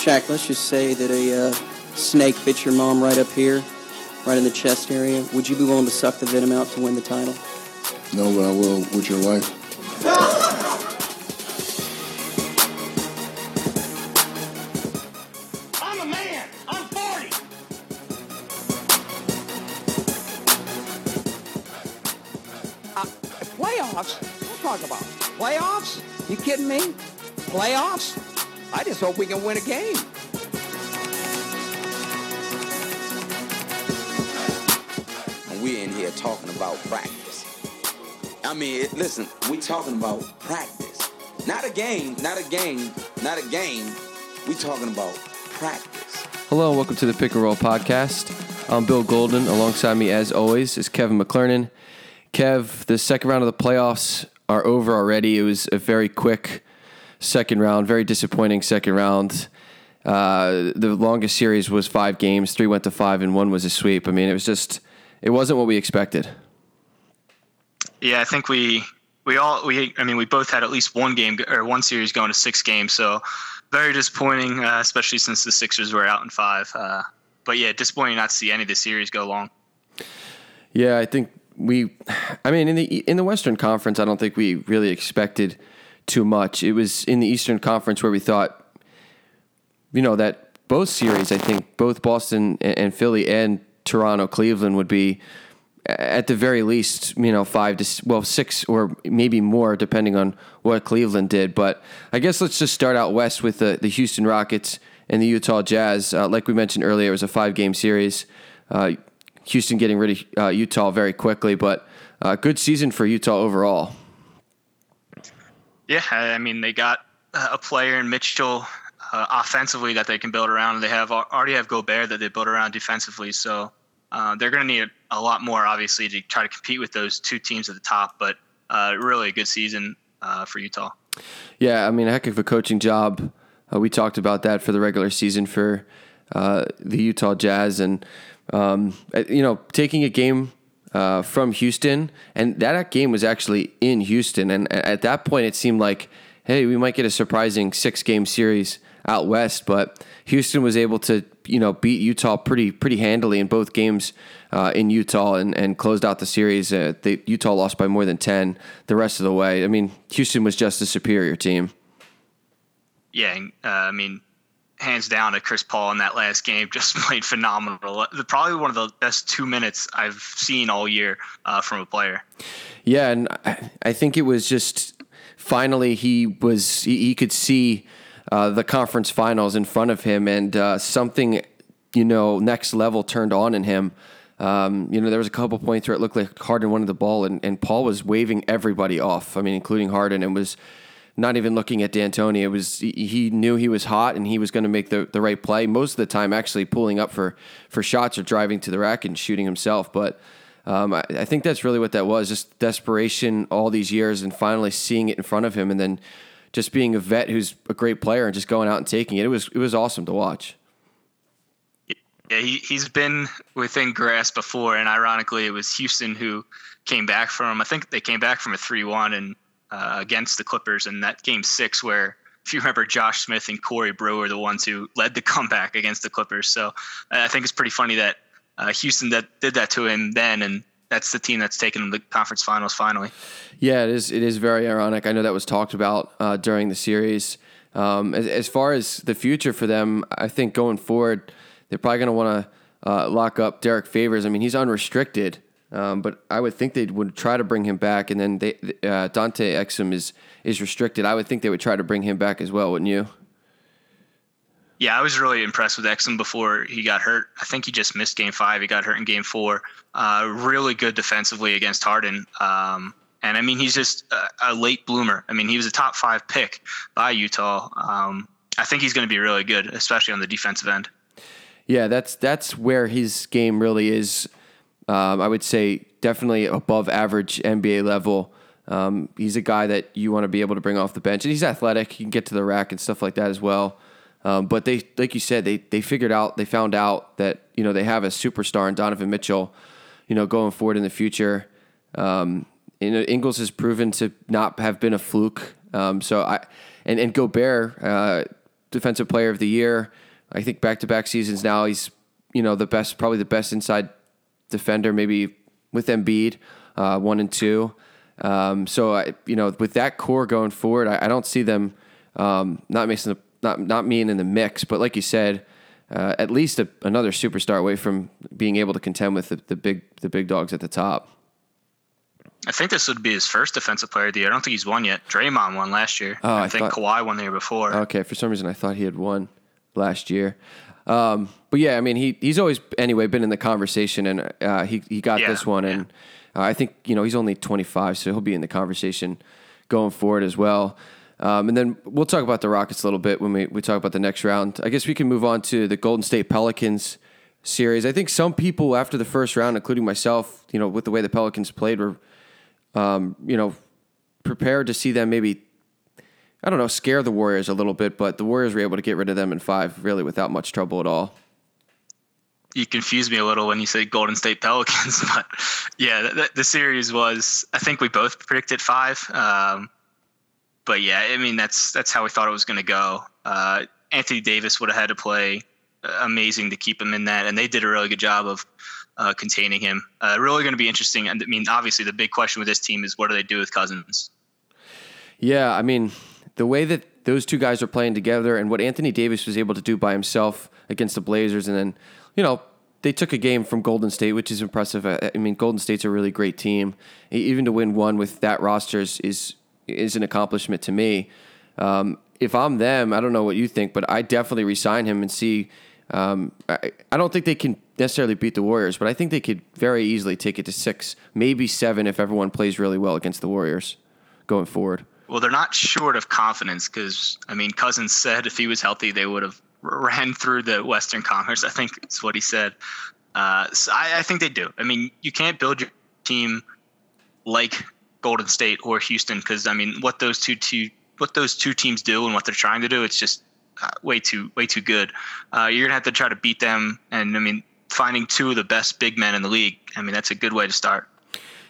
Shaq, let's just say that a uh, snake bit your mom right up here, right in the chest area. Would you be willing to suck the venom out to win the title? No, but I will with your wife. I'm a man. I'm 40. Playoffs? What talk about? Playoffs? You kidding me? Playoffs? I just hope we can win a game. and we're in here talking about practice. I mean, it, listen, we talking about practice. Not a game, not a game, not a game. We talking about practice. Hello and welcome to the Pick and Roll podcast. I'm Bill Golden. Alongside me, as always, is Kevin McClernon. Kev, the second round of the playoffs are over already. It was a very quick second round, very disappointing second round. Uh, the longest series was five games. Three went to five, and one was a sweep. I mean, it was just, it wasn't what we expected. Yeah, I think we we all we I mean we both had at least one game or one series going to six games, so very disappointing, uh, especially since the Sixers were out in five. Uh, but yeah, disappointing not to see any of the series go long. Yeah, I think we. I mean, in the in the Western Conference, I don't think we really expected too much. It was in the Eastern Conference where we thought, you know, that both series. I think both Boston and, Philly and Toronto, Cleveland would be at the very least, you know, five to well six or maybe more, depending on what Cleveland did. But I guess let's just start out west with the the Houston Rockets and the Utah Jazz. Uh, like we mentioned earlier, it was a five game series. Uh, Houston getting rid of uh, Utah very quickly, but uh, good season for Utah overall. Yeah, I mean they got uh, a player in Mitchell uh, offensively that they can build around. They have already have Gobert that they build around defensively, so uh, they're going to need a lot more, obviously, to try to compete with those two teams at the top. But uh, really a good season uh, for Utah. Yeah, I mean, a heck of a coaching job. Uh, we talked about that for the regular season for the Utah Jazz, and um, you know, taking a game uh, from Houston, and that game was actually in Houston, and at that point, it seemed like, hey, we might get a surprising six-game series out west, but Houston was able to, you know, beat Utah pretty pretty handily in both games uh, in Utah, and, and closed out the series. Uh, Utah lost by more than ten the rest of the way. I mean, Houston was just a superior team. Yeah, uh, I mean, hands down to Chris Paul in that last game, just played phenomenal. Probably one of the best two minutes I've seen all year uh, from a player. Yeah, and I- think it was just finally he was he, he could see uh, the conference finals in front of him, and uh, something you know next level turned on in him. Um, you know, there was a couple points where it looked like Harden wanted the ball, and, and Paul was waving everybody off. I mean, including Harden, and was not even looking at D'Antoni. It was he- knew he was hot, and he was going to make the, the right play. Most of the time, actually pulling up for for shots or driving to the rack and shooting himself, but. Um, I, I think that's really what that was just desperation all these years and finally seeing it in front of him and then just being a vet who's a great player and just going out and taking it. It was it was awesome to watch. Yeah, he, he's been within grasp before, and ironically, it was Houston who came back from. I think they came back from a three-one and uh, against the Clippers in that game six, where if you remember, Josh Smith and Corey Brewer the ones who led the comeback against the Clippers. So I think it's pretty funny that uh, Houston that did that to him then, and that's the team that's taken him to the conference finals finally. Yeah, it is. It is very ironic. I know that was talked about uh, during the series. Um, as, as far as the future for them, I think going forward, they're probably going to want to uh, lock up Derrick Favors. I mean, he's unrestricted, um, but I would think they would try to bring him back. And then they, uh, Dante Exum is is restricted. I would think they would try to bring him back as well, wouldn't you? Yeah, I was really impressed with Exum before he got hurt. I think he just missed game five. He got hurt in game four. Uh, really good defensively against Harden. Um, and I mean, he's just a, a late bloomer. I mean, he was a top five pick by Utah. Um, I think he's going to be really good, especially on the defensive end. Yeah, that's that's where his game really is. Um, I would say definitely above average NBA level. Um, he's a guy that you want to be able to bring off the bench, and he's athletic. He can get to the rack and stuff like that as well. Um, but they, like you said, they they figured out, they found out that you know they have a superstar in Donovan Mitchell. You know, going forward in the future, um, you know, Ingles has proven to not have been a fluke. Um, so I and and Gobert, uh, defensive player of the year. I think back to back seasons now he's you know the best, probably the best inside defender, maybe with Embiid, uh, one and two. Um, so I, you know, with that core going forward, I, I don't see them um, not the not not being in the mix. But like you said, uh, at least a, another superstar away from being able to contend with the, the big the big dogs at the top. I think this would be his first defensive player of the year. I don't think he's won yet. Draymond won last year. Oh, I, I think thought- Kawhi won the year before. Okay, for some reason I thought he had won last year. Um, but yeah, I mean he he's always anyway been in the conversation, and uh, he he got Yeah, this one, and uh, I think you know he's only 25, so he'll be in the conversation going forward as well. Um, and then we'll talk about the Rockets a little bit when we, we talk about the next round. I guess we can move on to the Golden State Pelicans series. I think some people after the first round, including myself, you know, with the way the Pelicans played, were um, you know prepared to see them maybe I don't know, scare the Warriors a little bit, but the Warriors were able to get rid of them in five really without much trouble at all. you confused me a little when you said Golden State Pelicans, but yeah, the, the series was. I think we both predicted five. Um, but yeah, I mean that's that's how we thought it was going to go. Uh, Anthony Davis would have had to play amazing to keep him in that, and they did a really good job of uh, containing him. Uh, really going to be interesting. And I mean, obviously, the big question with this team is what do they do with Cousins? Yeah, I mean, the way that those two guys are playing together and what Anthony Davis was able to do by himself against the Blazers, and then, you know, they took a game from Golden State, which is impressive. I mean, Golden State's a really great team. Even to win one with that roster is is, is an accomplishment to me. Um, if I'm them, I don't know what you think, but I definitely resign him and see. Um, I, I don't think they can necessarily beat the Warriors, but I think they could very easily take it to six, maybe seven if everyone plays really well against the Warriors going forward. Well, they're not short of confidence because I mean, Cousins said if he was healthy, they would have ran through the Western Conference. I think is what he said. Uh, so I, I think they do. I mean, you can't build your team like Golden State or Houston because I mean, what those two, two what those two teams do and what they're trying to do, it's just uh, way too way too good. Uh, you're gonna have to try to beat them, and I mean, finding two of the best big men in the league. I mean, that's a good way to start.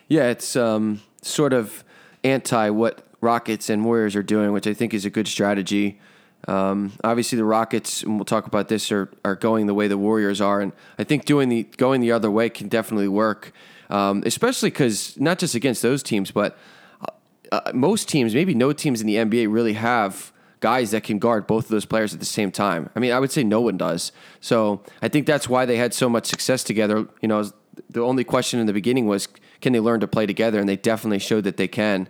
Yeah, it's um, sort of anti what Rockets and Warriors are doing, which I think is a good strategy. Um, obviously, the Rockets, and we'll talk about this, are are going the way the Warriors are, and I think doing the going the other way can definitely work, um, especially because not just against those teams, but uh, most teams, maybe no teams in the NBA, really have guys that can guard both of those players at the same time. I mean, I would say no one does. So I think that's why they had so much success together. You know, the only question in the beginning was, can they learn to play together? And they definitely showed that they can.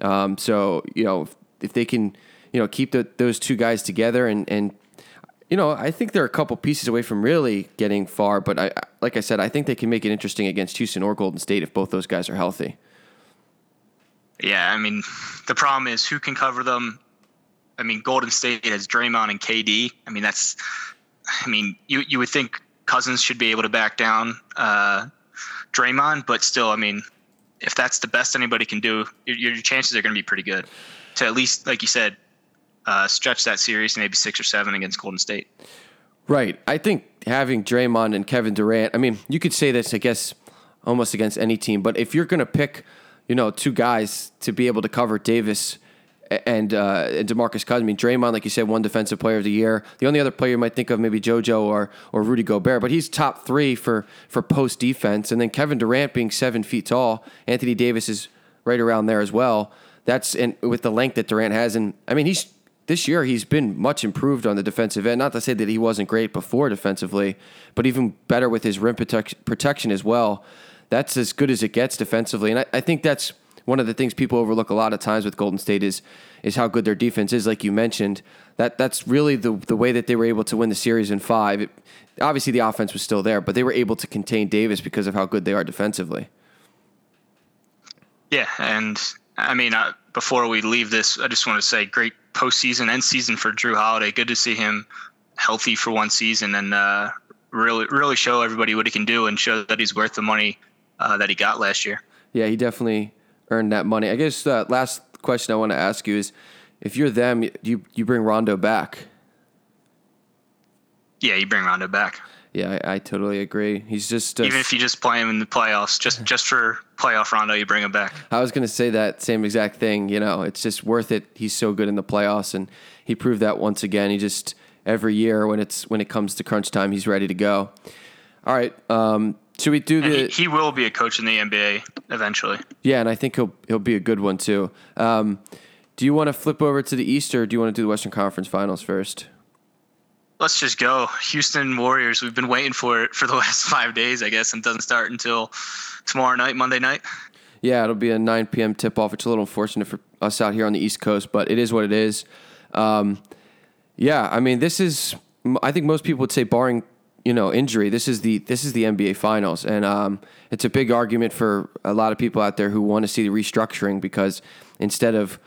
Um, so you know, if, if they can, you know, keep the, those two guys together and and you know, I think they're a couple pieces away from really getting far. But I, like I said, I think they can make it interesting against Houston or Golden State if both those guys are healthy. Yeah, I mean, the problem is who can cover them. I mean, Golden State has Draymond and KD. I mean, that's. I mean, you you would think Cousins should be able to back down uh, Draymond, but still, I mean, if that's the best anybody can do, your, your chances are going to be pretty good to at least, like you said, uh, stretch that series to maybe six or seven against Golden State. Right. I think having Draymond and Kevin Durant, I mean, you could say this, I guess, almost against any team, but if you're going to pick, you know, two guys to be able to cover Davis and, uh, and DeMarcus Cousins, I mean, Draymond, like you said, one defensive player of the year. The only other player you might think of maybe JoJo or, or Rudy Gobert, but he's top three for, for post defense. And then Kevin Durant being seven feet tall, Anthony Davis is right around there as well. That's and with the length that Durant has. And I mean, he's this year he's been much improved on the defensive end. Not to say that he wasn't great before defensively, but even better with his rim protect, protection as well. That's as good as it gets defensively, and I, I, think that's one of the things people overlook a lot of times with Golden State is is how good their defense is. Like you mentioned, that that's really the the way that they were able to win the series in five. It, obviously, the offense was still there, but they were able to contain Davis because of how good they are defensively. Yeah, and I mean, uh, before we leave this, I just want to say great postseason and season for Jrue Holiday. Good to see him healthy for one season and uh, really, really show everybody what he can do and show that he's worth the money uh, that he got last year. Yeah, he definitely earned that money. I guess the last question I want to ask you is, if you're them, you you bring Rondo back? Yeah, you bring Rondo back. yeah, I, I totally agree. He's just uh, Even if you just play him in the playoffs, just just for playoff Rondo, you bring him back. I was going to say that same exact thing. You know, it's just worth it. He's so good in the playoffs, and he proved that once again. He just every year when it's when it comes to crunch time, he's ready to go. All right, um, should we do And the? he, he will be a coach in the NBA eventually. yeah, and I think he'll he'll be a good one too. Um, do you want to flip over to the East, or do you want to do the Western Conference Finals first? Let's just go. Houston Warriors. We've been waiting for it for the last five days, I guess, and doesn't start until tomorrow night, Monday night. Yeah, it'll be a 9 p.m. tip off. It's a little unfortunate for us out here on the East Coast, but it is what it is. Um, yeah, I mean, this is. I think most people would say, barring you know injury, this is the this is the NBA Finals, and um, it's a big argument for a lot of people out there who want to see the restructuring because instead of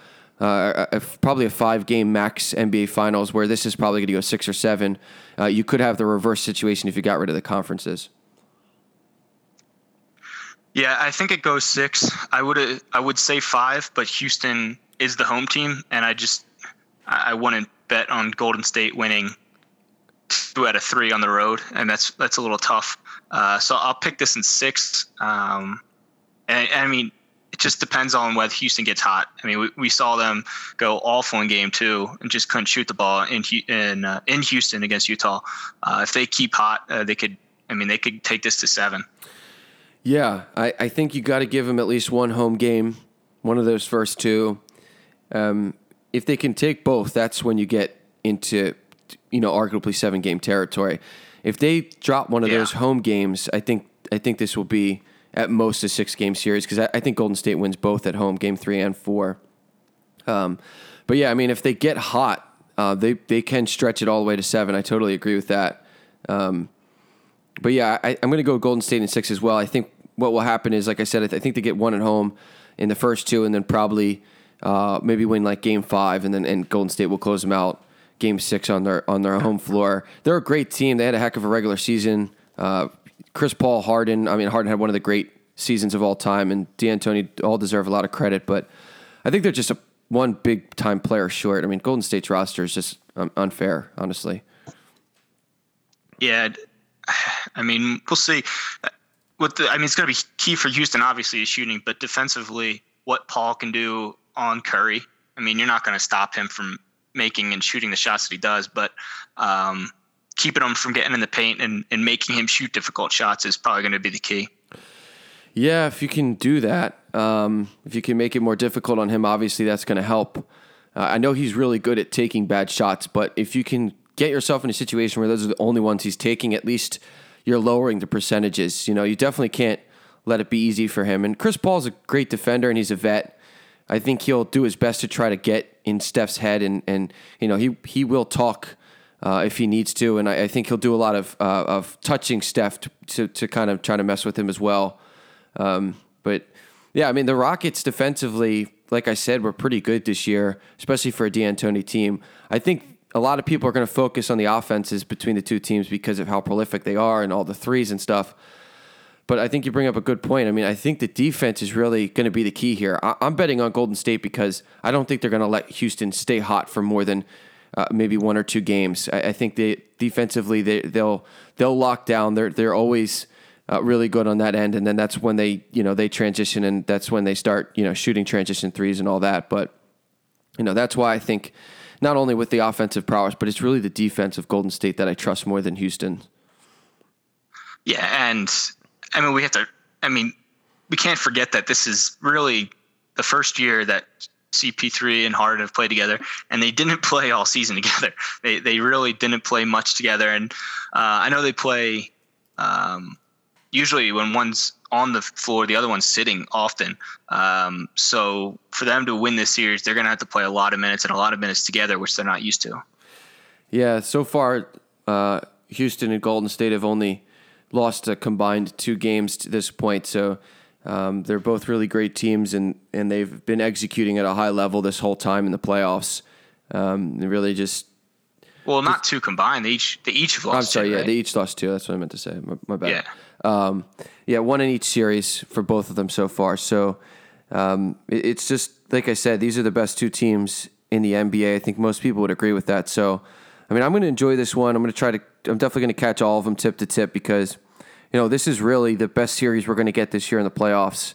uh, a, probably a five game max NBA Finals, where this is probably going to go six or seven, uh, you could have the reverse situation if you got rid of the conferences. Yeah, I think it goes six. I would I would say five, but Houston is the home team, and I just I wouldn't bet on Golden State winning two out of three on the road, and that's that's a little tough. Uh, so I'll pick this in six. Um, and, I mean, it just depends on whether Houston gets hot. I mean, we, we saw them go awful in game two and just couldn't shoot the ball in in uh, in Houston against Utah. Uh, if they keep hot, uh, they could. I mean, they could take this to seven. Yeah, I, I think you got to give them at least one home game, one of those first two. Um, if they can take both, that's when you get into, you know, arguably seven game territory. If they drop one of Yeah. those home games, I think I think this will be at most a six game series because I, I think Golden State wins both at home, game three and four. Um, but yeah, I mean, if they get hot, uh, they they can stretch it all the way to seven. I totally agree with that. Um, but yeah, I, I'm going to go Golden State in six as well. I think what will happen is, like I said, I, th- I think they get one at home in the first two, and then probably uh, maybe win like Game Five, and then and Golden State will close them out Game Six on their on their home floor. They're a great team. They had a heck of a regular season. Uh, Chris Paul, Harden. I mean, Harden had one of the great seasons of all time, and D'Antoni all deserve a lot of credit. But I think they're just a one big time player short. I mean, Golden State's roster is just um, unfair, honestly. Yeah, I mean, we'll see. What the, I mean, it's going to be key for Houston, obviously, is shooting, but defensively, what Paul can do on Curry. I mean, you're not going to stop him from making and shooting the shots that he does, but um, keeping him from getting in the paint and, and making him shoot difficult shots is probably going to be the key. Yeah, if you can do that, um, if you can make it more difficult on him, obviously that's going to help. Uh, I know he's really good at taking bad shots, but if you can get yourself in a situation where those are the only ones he's taking, at least you're lowering the percentages. You know, you definitely can't let it be easy for him. And Chris Paul's a great defender and he's a vet. I think he'll do his best to try to get in Steph's head, and and you know he he will talk uh, if he needs to, and I, I think he'll do a lot of uh, of touching Steph to, to to kind of try to mess with him as well. Um, but yeah, I mean the Rockets defensively, like I said, were pretty good this year, especially for a D'Antoni team. I think a lot of people are going to focus on the offenses between the two teams because of how prolific they are and all the threes and stuff. But I think you bring up a good point. I mean, I think the defense is really going to be the key here. I- I'm betting on Golden State because I don't think they're going to let Houston stay hot for more than uh, maybe one or two games. I, I think they defensively they, they'll they'll lock down. They're they're always uh, really good on that end, and then that's when they you know they transition and that's when they start you know shooting transition threes and all that. But you know that's why I think not only with the offensive prowess, but it's really the defense of Golden State that I trust more than Houston. Yeah, and I mean we have to. I mean, we can't forget that this is really the first year that CP3 and Harden have played together, and they didn't play all season together. They they really didn't play much together, and uh, I know they play. Um, usually, when one's on the floor, the other one's sitting often. Um, so for them to win this series, they're going to have to play a lot of minutes and a lot of minutes together, which they're not used to. Yeah, so far, uh, Houston and Golden State have only lost a combined two games to this point. So um, they're both really great teams, and, and they've been executing at a high level this whole time in the playoffs. Um, they really just. Well, not two combined. They each they each lost. I'm sorry, two, yeah, right? they each lost two. That's what I meant to say. My, my bad. Yeah. Um, yeah, one in each series for both of them so far. So um, it- it's just like I said, these are the best two teams in the NBA. I think most people would agree with that. So, I mean, I'm going to enjoy this one. I'm going to try to I'm definitely going to catch all of them tip to tip because you know this is really the best series we're going to get this year in the playoffs.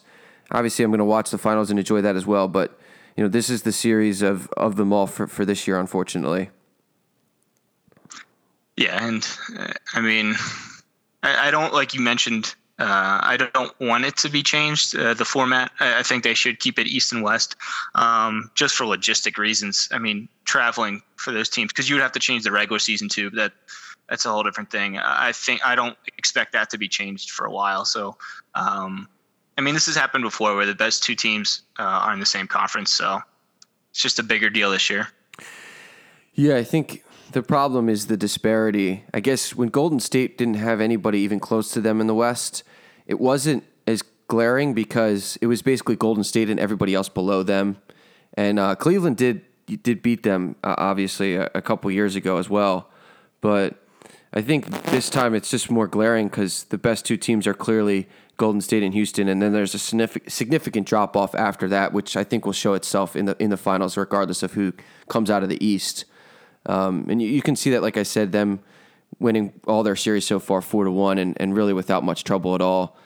Obviously, I'm going to watch the finals and enjoy that as well, but you know this is the series of of them all for for this year, unfortunately. Yeah, and uh, I mean, I, I don't like you mentioned. Uh, I don't want it to be changed. Uh, the format, I, I think they should keep it East and West, um, just for logistic reasons. I mean, traveling for those teams because you would have to change the regular season too. That that's a whole different thing. I think I don't expect that to be changed for a while. So, um, I mean, this has happened before where the best two teams uh, are in the same conference. So it's just a bigger deal this year. Yeah, I think the problem is the disparity. I guess when Golden State didn't have anybody even close to them in the West, it wasn't as glaring because it was basically Golden State and everybody else below them. And uh, Cleveland did did beat them uh, obviously a, a couple years ago as well, but I think this time it's just more glaring because the best two teams are clearly Golden State and Houston, and then there's a significant drop off after that, which I think will show itself in the in the finals, regardless of who comes out of the East. Um, and you, you, can see that, like I said, them winning all their series so far, four to one, and, and really without much trouble at all.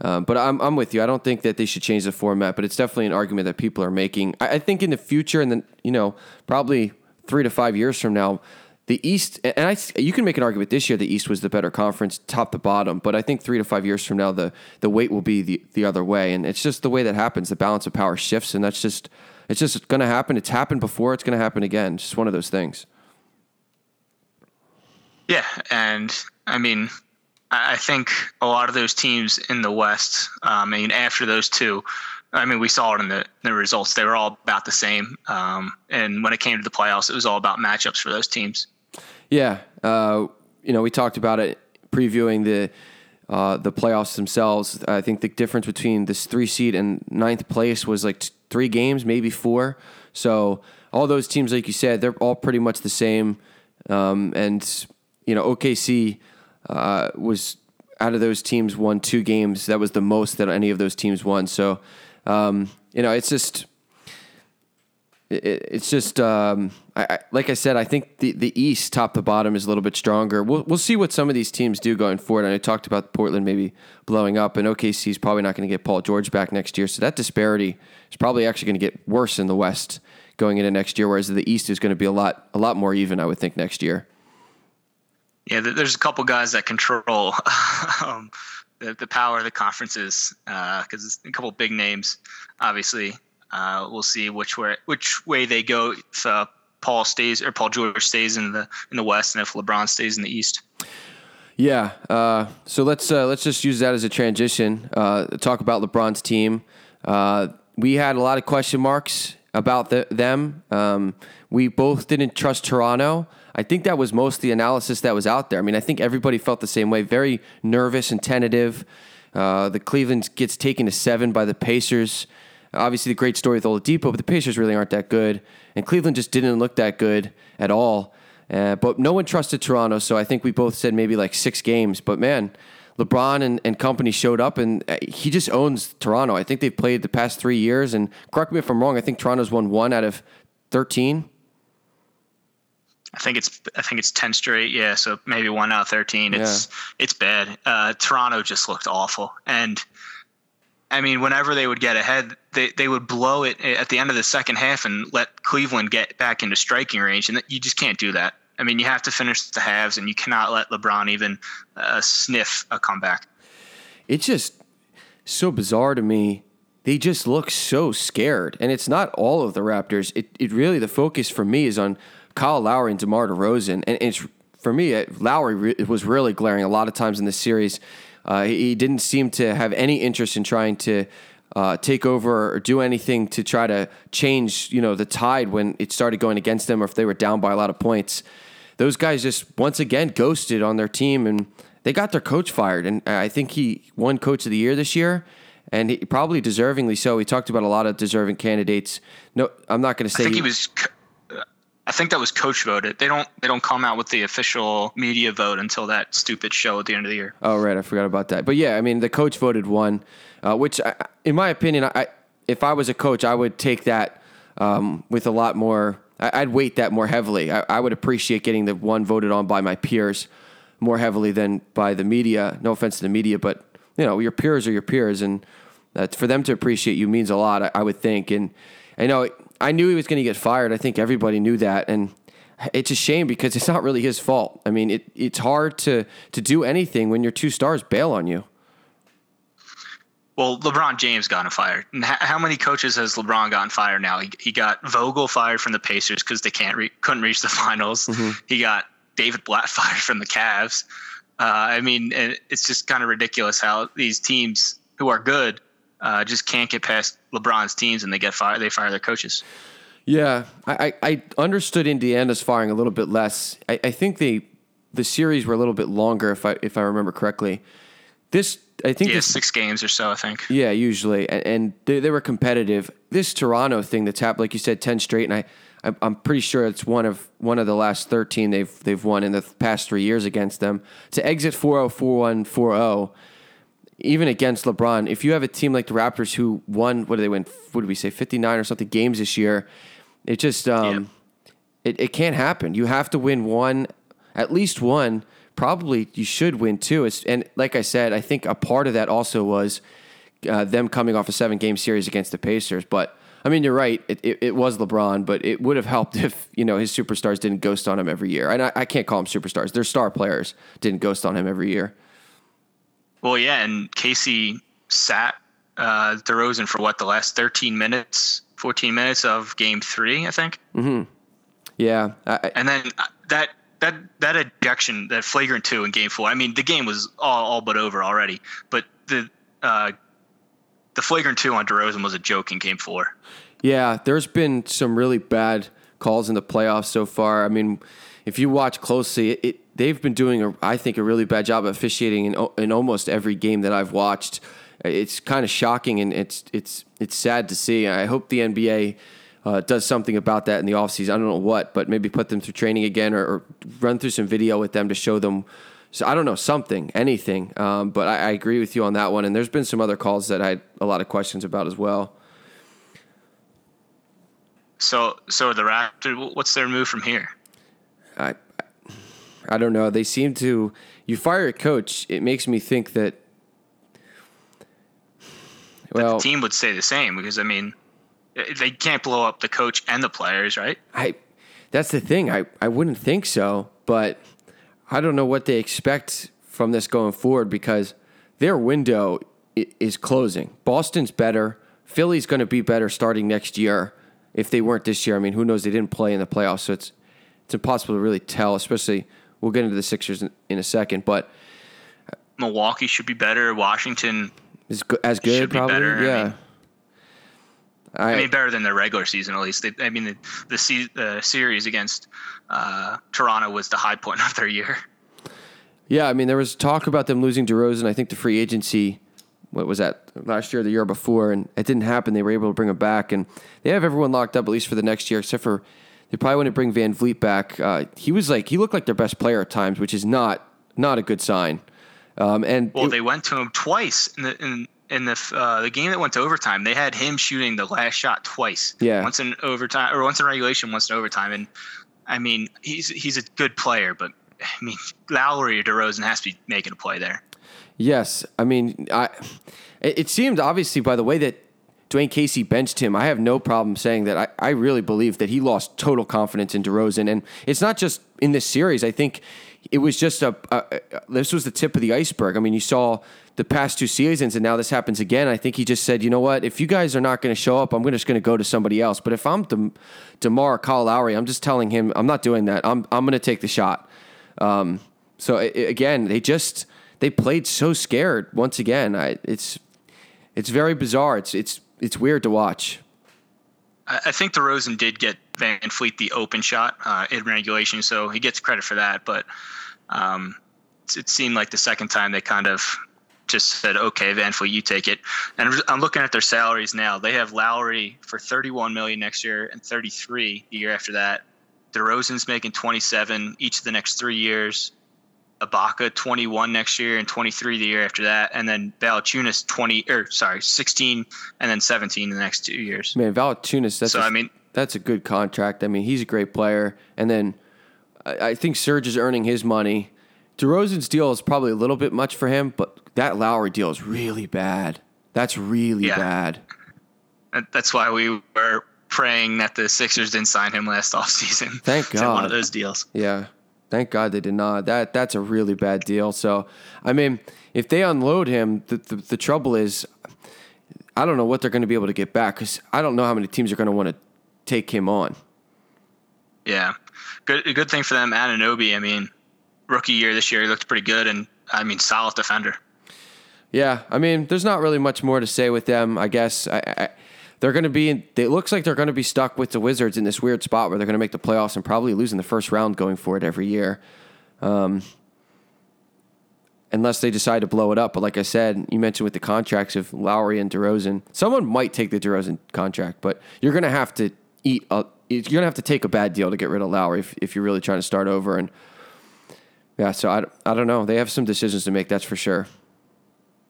Um, but I'm I'm with you. I don't think that they should change the format, but it's definitely an argument that people are making. I, I think in the future, and then you know, probably three to five years from now, the East, and I, you can make an argument this year the East was the better conference, top to bottom. But I think three to five years from now, the the weight will be the the other way, and it's just the way that happens. The balance of power shifts, and that's just it's just going to happen. It's happened before. It's going to happen again. It's just one of those things. Yeah, and I mean, I think a lot of those teams in the West. Um, I mean, after those two, I mean, we saw it in the, the results. They were all about the same. Um, and when it came to the playoffs, it was all about matchups for those teams. Yeah, uh, you know, we talked about it previewing the uh, the playoffs themselves. I think the difference between this three seed and ninth place was like t- three games, maybe four. So all those teams, like you said, they're all pretty much the same. Um, and you know, OKC uh, was out of those teams won two games. That was the most that any of those teams won. So um, you know, it's just it's just um, I, I, like I said. I think the, the East, top to bottom, is a little bit stronger. We'll we'll see what some of these teams do going forward. And I talked about Portland maybe blowing up, and OKC is probably not going to get Paul George back next year. So that disparity is probably actually going to get worse in the West going into next year, whereas the East is going to be a lot a lot more even. I would think next year. Yeah, there's a couple guys that control um, the, the power of the conferences because uh, a couple big names, obviously. Uh, we'll see which way which way they go if uh, Paul stays or Paul George stays in the in the West and if LeBron stays in the East. Yeah. Uh, so let's uh, let's just use that as a transition. Uh, talk about LeBron's team. Uh, we had a lot of question marks about the, them. Um, we both didn't trust Toronto. I think that was most the analysis that was out there. I mean, I think everybody felt the same way, very nervous and tentative. The Cleveland gets taken to seven by the Pacers. Obviously, the great story with Oladipo, but the Pacers really aren't that good, and Cleveland just didn't look that good at all. Uh, but no one trusted Toronto, so I think we both said maybe like six games. But man, LeBron and, and company showed up, and uh, he just owns Toronto. I think they've played the past three years, and correct me if I'm wrong. I think Toronto's won one out of thirteen. I think it's I think it's ten straight. Yeah, so maybe one out of thirteen. It's yeah. it's bad. Uh, Toronto just looked awful, and I mean, whenever they would get ahead, they they would blow it at the end of the second half and let Cleveland get back into striking range, and you just can't do that. I mean, you have to finish the halves, and you cannot let LeBron even uh, sniff a comeback. It's just so bizarre to me. They just look so scared, and it's not all of the Raptors. It it really the focus for me is on Kyle Lowry and DeMar DeRozan, and it's for me, Lowry was really glaring a lot of times in this series. Uh, he didn't seem to have any interest in trying to uh, take over or do anything to try to change, you know, the tide when it started going against them, or if they were down by a lot of points. Those guys just once again ghosted on their team, and they got their coach fired. And I think he won Coach of the Year this year, and he, probably deservingly so. We talked about a lot of deserving candidates. No, I'm not going to say I think he, he was I think that was coach voted. They don't they don't come out with the official media vote until that stupid show at the end of the year. Oh right, I forgot about that. But yeah, I mean the coach voted one, uh, which I, in my opinion, I if I was a coach, I would take that um, with a lot more. I, would weight that more heavily. I, I would appreciate getting the one voted on by my peers more heavily than by the media. No offense to the media, but you know your peers are your peers, and for them to appreciate you means a lot. I, I would think, and I know I knew he was going to get fired. I think everybody knew that, and it's a shame because it's not really his fault. I mean, it, it's hard to to do anything when your two stars bail on you. Well, LeBron James got fired. And how many coaches has LeBron gotten fired now? He, he got Vogel fired from the Pacers because they can't re- couldn't reach the finals. Mm-hmm. He got David Blatt fired from the Cavs. Uh, I mean, it's just kind of ridiculous how these teams who are good uh, just can't get past LeBron's teams and they get fired. They fire their coaches. Yeah, I, I understood Indiana's firing a little bit less. I, I think they the series were a little bit longer if I if I remember correctly. This I think yeah, this, six games or so. I think. Yeah, usually, and, and they, they, were competitive. This Toronto thing that's happened, like you said, ten straight, and I, I'm pretty sure it's one of one of the last thirteen they've they've won in the past three years against them. To exit 4-0, 4-1, 4-0, even against LeBron, if you have a team like the Raptors who won, what did they win? What did we say, fifty nine or something games this year? It just um, it it can't happen. You have to win one, at least one. Probably you should win two. It's, and like I said, I think a part of that also was uh, them coming off a seven game series against the Pacers. But I mean, you're right. It, it, it, was LeBron, but it would have helped if you know his superstars didn't ghost on him every year. And I, I can't call them superstars; they're star players. Didn't ghost on him every year. Well, yeah, and Casey sat uh, DeRozan for what the last 13 minutes 14 minutes of game three, I think. Mm-hmm. Yeah. I, and then uh, that that that ejection, that flagrant two in game four. I mean, the game was all, all but over already, but the uh, the flagrant two on DeRozan was a joke in game four. Yeah, there's been some really bad calls in the playoffs so far. I mean, if you watch closely, it, it they've been doing, a, I think, a really bad job officiating in, in almost every game that I've watched it's kind of shocking and it's it's it's sad to see. I hope the NBA uh, does something about that in the offseason. I don't know what, but maybe put them through training again or, or run through some video with them to show them. So I don't know something, anything. Um, but I, I, agree with you on that one. And there's been some other calls that I had a lot of questions about as well. So so the Raptors, what's their move from here? I I don't know. They seem to. You fire a coach, it makes me think that well, the team would say the same because I mean, they can't blow up the coach and the players, right? I that's the thing. I, I wouldn't think so, but I don't know what they expect from this going forward because their window is closing. Boston's better. Philly's going to be better starting next year. If they weren't this year, I mean, who knows? They didn't play in the playoffs, so it's it's impossible to really tell. Especially, we'll get into the Sixers in, in a second, but Milwaukee should be better. Washington is as good, probably. Better. Yeah. I mean, I mean, better than their regular season at least. They, I mean, the the, the series against uh, Toronto was the high point of their year. Yeah, I mean, there was talk about them losing DeRozan. I think the free agency, what was that last year, or the year before, and it didn't happen. They were able to bring him back, and they have everyone locked up at least for the next year, except for they probably want to bring VanVleet back. Uh, he was like he looked like their best player at times, which is not not a good sign. Um, and well, it, they went to him twice in the in, in the uh, the game that went to overtime. They had him shooting the last shot twice. Yeah, once in overtime or once in regulation, once in overtime. And I mean, he's he's a good player, but I mean, Lowry or DeRozan has to be making a play there. Yes, I mean, I it seemed obviously by the way that Dwane Casey benched him. I have no problem saying that I, I really believe that he lost total confidence in DeRozan, and it's not just in this series. I think it was just a, a, a, this was the tip of the iceberg. I mean, you saw the past two seasons, and now this happens again. I think he just said, you know what? If you guys are not going to show up, I'm just going to go to somebody else. But if I'm De- Demar Kyle Lowry, I'm just telling him I'm not doing that. I'm I'm going to take the shot. Um, so it, again, they just they played so scared once again. I, it's it's very bizarre. It's it's it's weird to watch. I think DeRozan did get VanVleet the open shot uh, in regulation, so he gets credit for that. But um, it seemed like the second time they kind of just said, "Okay, VanVleet, you take it." And I'm looking at their salaries now. They have Lowry for 31 million next year and 33 the year after that. DeRozan's making 27 each of the next three years. Ibaka 21 next year and 23 the year after that, and then Valanciunas 20 or sorry 16 and then 17 in the next two years. Man, Valanciunas, that's so a, I mean that's a good contract. I mean he's a great player, and then I, I think Serge is earning his money. DeRozan's deal is probably a little bit much for him, but that Lowry deal is really bad. That's really Yeah. bad. That's why we were praying that the Sixers didn't sign him last offseason. Thank to One of those deals. Yeah. Thank God they did not. That that's a really bad deal. So, I mean, if they unload him, the the, the trouble is, I don't know what they're going to be able to get back because I don't know how many teams are going to want to take him on. Yeah, good. Good thing for them. Anunoby. I mean, rookie year this year, he looked pretty good, and I mean, solid defender. Yeah, I mean, there's not really much more to say with them. I guess I, I, they're going to be. It looks like they're going to be stuck with the Wizards in this weird spot where they're going to make the playoffs and probably lose in the first round going for it every year, um, unless they decide to blow it up. But like I said, you mentioned with the contracts of Lowry and DeRozan, someone might take the DeRozan contract, but you're going to have to eat. A, you're going to have to take a bad deal to get rid of Lowry if, if you're really trying to start over. And yeah, so I, I don't know. They have some decisions to make. That's for sure.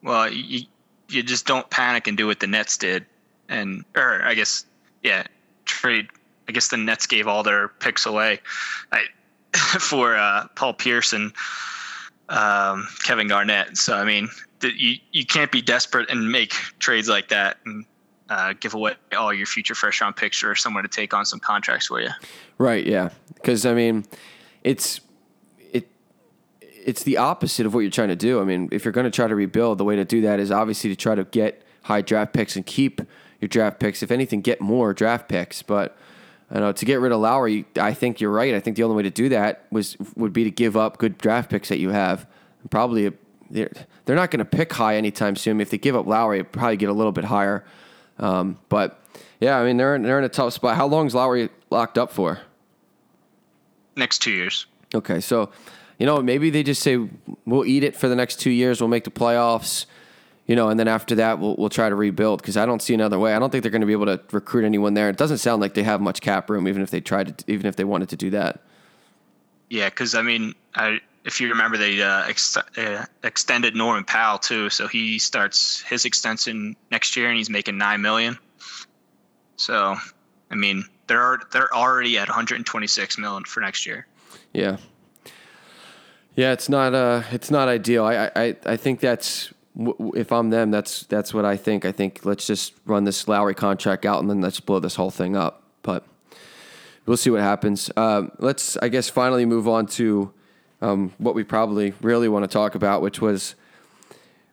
Well, you you just don't panic and do what the Nets did, and or I guess yeah, trade. I guess the Nets gave all their picks away, I, for uh, Paul Pierce and um, Kevin Garnett. So I mean, you you can't be desperate and make trades like that and uh, give away all your future first round picks or someone to take on some contracts for you. Right, yeah. Because I mean, it's it it's the opposite of what you're trying to do. I mean, if you're going to try to rebuild, the way to do that is obviously to try to get high draft picks and keep your draft picks. If anything, get more draft picks. But I know to get rid of Lowry, I think you're right. I think the only way to do that was would be to give up good draft picks that you have. Probably they're they're not going to pick high anytime soon. If they give up Lowry, it'd probably get a little bit higher. Um, but yeah, I mean they're in, they're in a tough spot. How long is Lowry locked up for? Next two years. Okay, so you know maybe they just say we'll eat it for the next two years. We'll make the playoffs, you know, and then after that we'll we'll try to rebuild because I don't see another way. I don't think they're going to be able to recruit anyone there. It doesn't sound like they have much cap room, even if they tried to, even if they wanted to do that. Yeah, because I mean, I, if you remember, they uh, ex- uh, extended Norman Powell too, so he starts his extension next year, and he's making nine million. So, I mean, they're they're already at 126 million for next year. Yeah, yeah, it's not uh, it's not ideal. I I I think that's if I'm them, that's that's what I think. I think let's just run this Lowry contract out and then let's blow this whole thing up. But we'll see what happens. Um, let's, I guess, finally move on to um, what we probably really want to talk about, which was,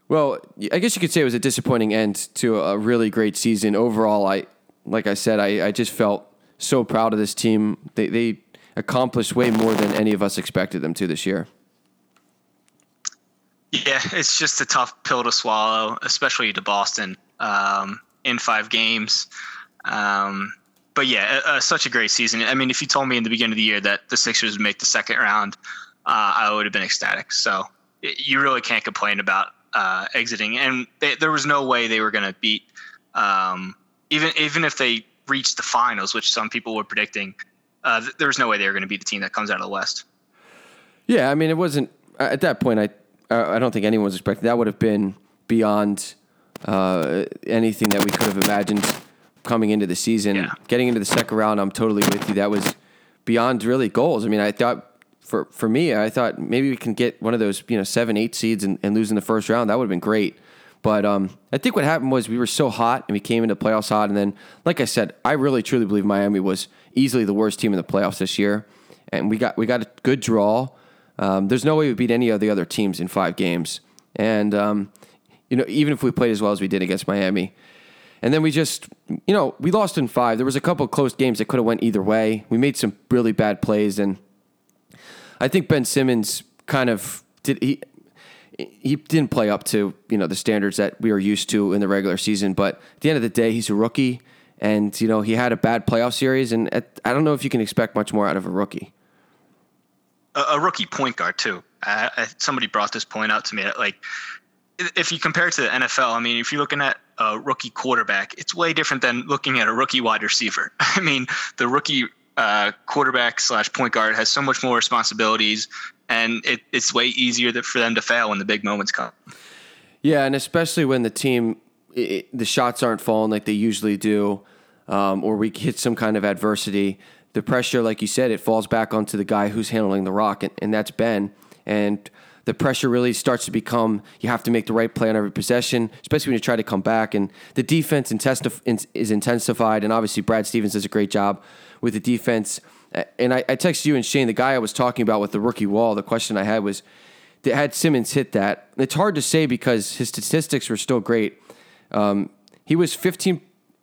well, I guess you could say it was a disappointing end to a really great season overall. I, like I said, I, I just felt so proud of this team. They they accomplished way more than any of us expected them to this year. Yeah, it's just a tough pill to swallow, especially to Boston um, in five games. Um, but yeah, uh, such a great season. I mean, if you told me in the beginning of the year that the Sixers would make the second round, uh, I would have been ecstatic. So y- you really can't complain about uh, exiting. And they, there was no way they were going to beat, um, even even if they reached the finals, which some people were predicting. Uh, th- there was no way they were going to be the team that comes out of the West. Yeah, I mean, it wasn't at that point. I I don't think anyone was expecting that would have been beyond uh, anything that we could have imagined coming into the season. Yeah. Getting into the second round, I'm totally with you. That was beyond really goals. I mean, I thought for for me, I thought maybe we can get one of those you know seven, eight seeds and, and lose in the first round. That would have been great. But um, I think what happened was we were so hot and we came into playoffs hot, and then, like I said, I really truly believe Miami was easily the worst team in the playoffs this year, and we got we got a good draw. Um, there's no way we beat any of the other teams in five games, and um, you know even if we played as well as we did against Miami, and then we just you know we lost in five. There was a couple close games that could have went either way. We made some really bad plays, and I think Ben Simmons kind of did he he didn't play up to you know the standards that we are used to in the regular season. But at the end of the day, he's a rookie, and you know he had a bad playoff series, and I don't know if you can expect much more out of a rookie. A, a rookie point guard too. I, I, somebody brought this point out to me. Like, if you compare it to the NFL, I mean, if you're looking at a rookie quarterback, it's way different than looking at a rookie wide receiver. I mean, the rookie uh, quarterback slash point guard has so much more responsibilities, and it, it's way easier for them to fail when the big moments come. Yeah, and especially when the team it, the shots aren't falling like they usually do, um, or we hit some kind of adversity. The pressure, like you said, it falls back onto the guy who's handling the rock, and, and that's Ben. and the pressure really starts to become you have to make the right play on every possession, especially when you try to come back. And the defense is intensified, and obviously Brad Stevens does a great job with the defense. And I, I texted you and Shane, the guy I was talking about with the rookie wall. The question I had was, had Simmons hit that? It's hard to say because his statistics were still great. Um, he was 15,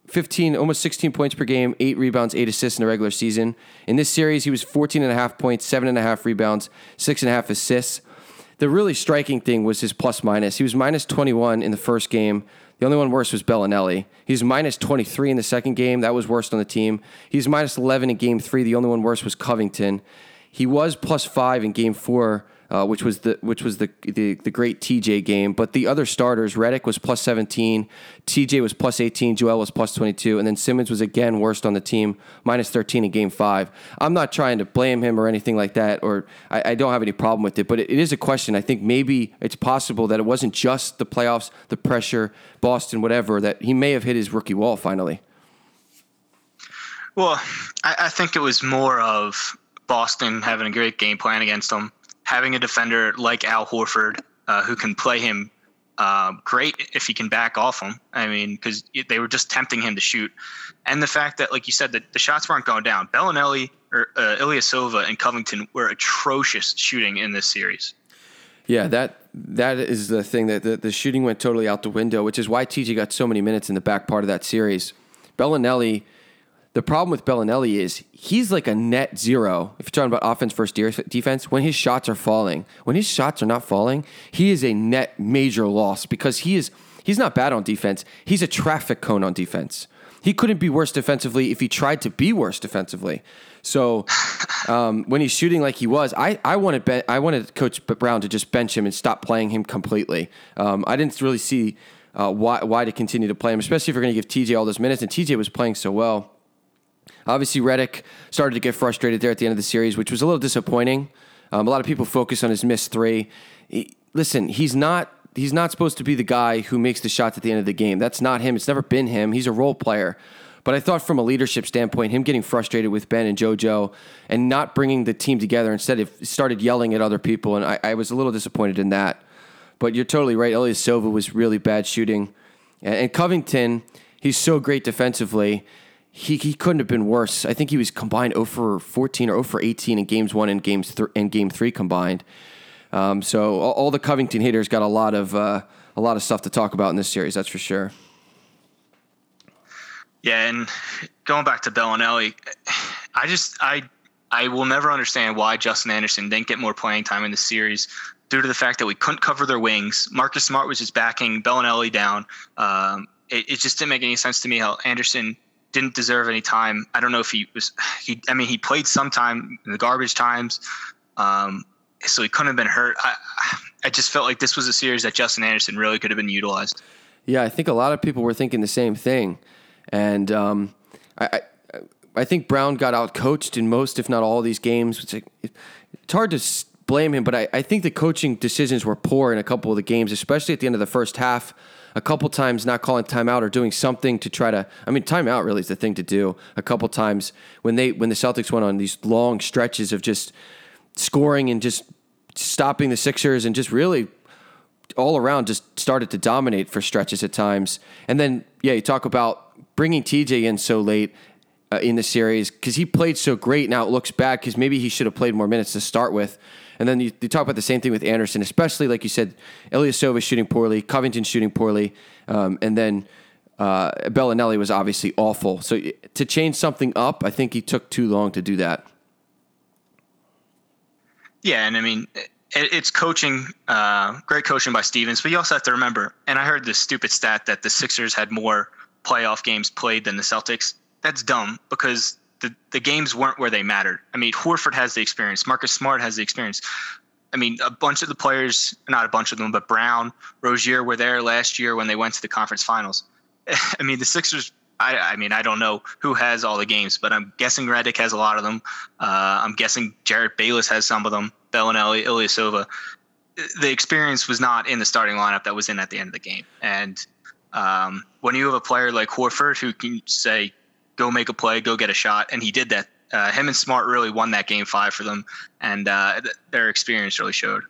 15, almost 16 points per game, eight rebounds, eight assists in the regular season. In this series, he was 14 and a half points, seven and a half rebounds, six and a half assists. The really striking thing was his plus minus. He was minus 21 in the first game. The only one worse was Belinelli. He's minus 23 in the second game. That was worst on the team. He's minus 11 in game three. The only one worse was Covington. He was plus five in game four uh, which was the which was the, the the great TJ game. But the other starters, Redick was plus 17, TJ was plus 18, Joel was plus 22, and then Simmons was again worst on the team, minus 13 in game five. I'm not trying to blame him or anything like that, or I, I don't have any problem with it, but it, it is a question. I think maybe it's possible that it wasn't just the playoffs, the pressure, Boston, whatever, that he may have hit his rookie wall finally. Well, I, I think it was more of Boston having a great game plan against them having a defender like Al Horford uh, who can play him uh, great if he can back off him. I mean, because they were just tempting him to shoot, and the fact that, like you said, that the shots weren't going down. Belinelli or uh, Ilyasova and Covington were atrocious shooting in this series. Yeah, that that is the thing that the, the shooting went totally out the window, which is why TJ got so many minutes in the back part of that series. Belinelli the problem with Belinelli is he's like a net zero. If you're talking about offense versus defense, when his shots are falling, when his shots are not falling, he is a net major loss because he is he's not bad on defense. He's a traffic cone on defense. He couldn't be worse defensively if he tried to be worse defensively. So um, when he's shooting like he was, I, I wanted ben, I wanted Coach Brown to just bench him and stop playing him completely. Um, I didn't really see uh, why why to continue to play him, especially if you're going to give TJ all those minutes. And TJ was playing so well. Obviously, Redick started to get frustrated there at the end of the series, which was a little disappointing. Um, a lot of people focus on his missed three. He, listen, he's not he's not supposed to be the guy who makes the shots at the end of the game. That's not him. It's never been him. He's a role player. But I thought from a leadership standpoint, him getting frustrated with Ben and JoJo and not bringing the team together instead of started yelling at other people, and I, I was a little disappointed in that. But you're totally right. Ilyasova was really bad shooting, and, and Covington, he's so great defensively he, he couldn't have been worse. I think he was combined 0 for 14 or 0 for 18 in games one and games th- and game three combined. Um, so all, all, the Covington haters got a lot of uh, a lot of stuff to talk about in this series. That's for sure. Yeah, and going back to Belinelli, I just I I will never understand why Justin Anderson didn't get more playing time in the series due to the fact that we couldn't cover their wings. Marcus Smart was just backing Belinelli down. Um, it, it, just didn't make any sense to me how Anderson didn't deserve any time. I don't know if he was he. I mean, he played some time in the garbage times, um, so he couldn't have been hurt. I, I just felt like this was a series that Justin Anderson really could have been utilized. Yeah, I think a lot of people were thinking the same thing, and um, I, I, I think Brown got out coached in most, if not all, these games. It's, it's hard to blame him, but I, I think the coaching decisions were poor in a couple of the games, especially at the end of the first half a couple times not calling timeout or doing something to try to. I mean, timeout really is the thing to do. A couple times when they when the Celtics went on these long stretches of just scoring and just stopping the Sixers and just really all around just started to dominate for stretches at times. And then yeah, you talk about bringing TJ in so late. Uh, in the series because he played so great. Now it looks bad because maybe he should have played more minutes to start with. And then you, you, talk about the same thing with Anderson, especially like you said, Ilyasova shooting poorly, Covington shooting poorly, um, and then uh, Belinelli was obviously awful. So to change something up, I think he took too long to do that. Yeah, and I mean, it's coaching, uh, great coaching by Stevens, but you also have to remember, and I heard this stupid stat that the Sixers had more playoff games played than the Celtics. That's dumb because the, the games weren't where they mattered. I mean, Horford has the experience. Marcus Smart has the experience. I mean, a bunch of the players, not a bunch of them, but Brown, Rozier were there last year when they went to the conference finals. I mean, the Sixers, I, I mean, I don't know who has all the games, but I'm guessing Redick has a lot of them. Uh, I'm guessing Jerryd Bayless has some of them, Belinelli, Ilyasova. The experience was not in the starting lineup that was in at the end of the game. And um, when you have a player like Horford who can say, go make a play, go get a shot. And he did that uh, him and Smart really won that game five for them, and uh, th- their experience really showed.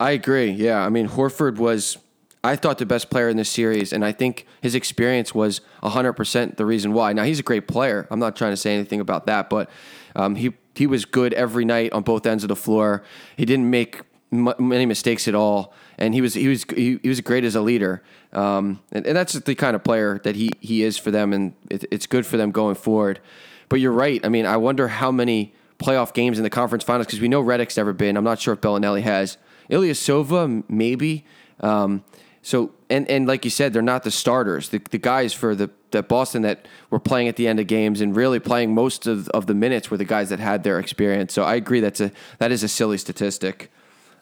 I agree. Yeah, I mean Horford was I thought the best player in this series, and I think his experience was 100% the reason why. Now he's a great player. I'm not trying to say anything about that, but um, he he was good every night on both ends of the floor. He didn't make many mistakes at all, and he was he was he, he was great as a leader. Um, and, and, that's the kind of player that he he is for them, and it, it's good for them going forward. But you're right. I mean, I wonder how many playoff games in the conference finals because we know Redick's never been. I'm not sure if Belinelli has. Ilyasova, maybe. Um, so and and like you said, they're not the starters. The the guys for the that Boston that were playing at the end of games and really playing most of, of the minutes were the guys that had their experience. So I agree that's a that is a silly statistic.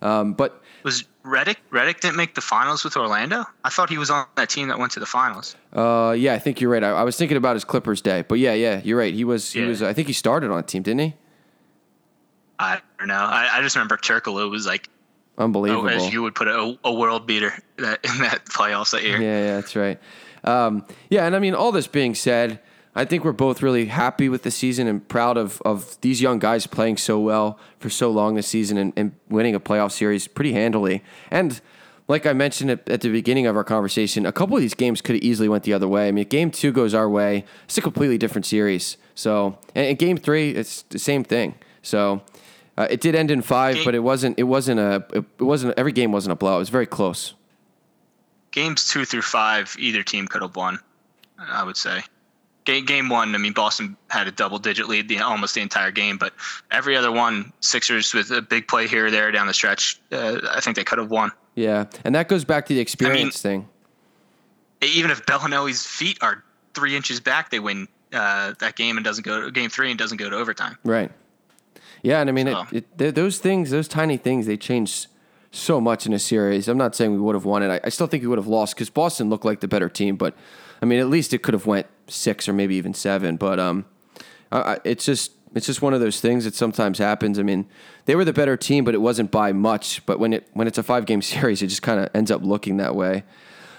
Um, but was Redick Redick didn't make the finals with Orlando? I thought he was on that team that went to the finals. Uh, yeah, I think you're right. I, I was thinking about his Clippers day, but yeah, yeah, you're right. He was he yeah. was. I think he started on a team, didn't he? I don't know. I, I just remember Turkoglu was like Unbelievable. Oh, as you would put it, a, a world beater that, in that playoffs that year. Yeah, yeah, that's right. Um, yeah, and I mean, all this being said, I think we're both really happy with the season and proud of, of these young guys playing so well for so long this season and, and winning a playoff series pretty handily. And like I mentioned at, at, the beginning of our conversation, a couple of these games could have easily went the other way. I mean, game two goes our way. It's a completely different series. So, and, and game three, it's the same thing. So, uh, it did end in five, game, but it wasn't. It wasn't a. It wasn't. Every game wasn't a blowout. It was very close. Games two through five, either team could have won. I would say. Game, game one, I mean, Boston had a double-digit lead the almost the entire game, but every other one, Sixers with a big play here or there down the stretch, uh, I think they could have won. Yeah, and that goes back to the experience I mean, thing. Even if Belinelli's feet are three inches back, they win uh, that game and doesn't go to game three and doesn't go to overtime. Right. Yeah, and I mean, so. it, it, those things, those tiny things, they change so much in a series. I'm not saying we would have won it. I, I still think we would have lost because Boston looked like the better team. But I mean, at least it could have went six or maybe even seven. But um, I, it's just it's just one of those things that sometimes happens. I mean, they were the better team, but it wasn't by much. But when it when it's a five game series, it just kind of ends up looking that way.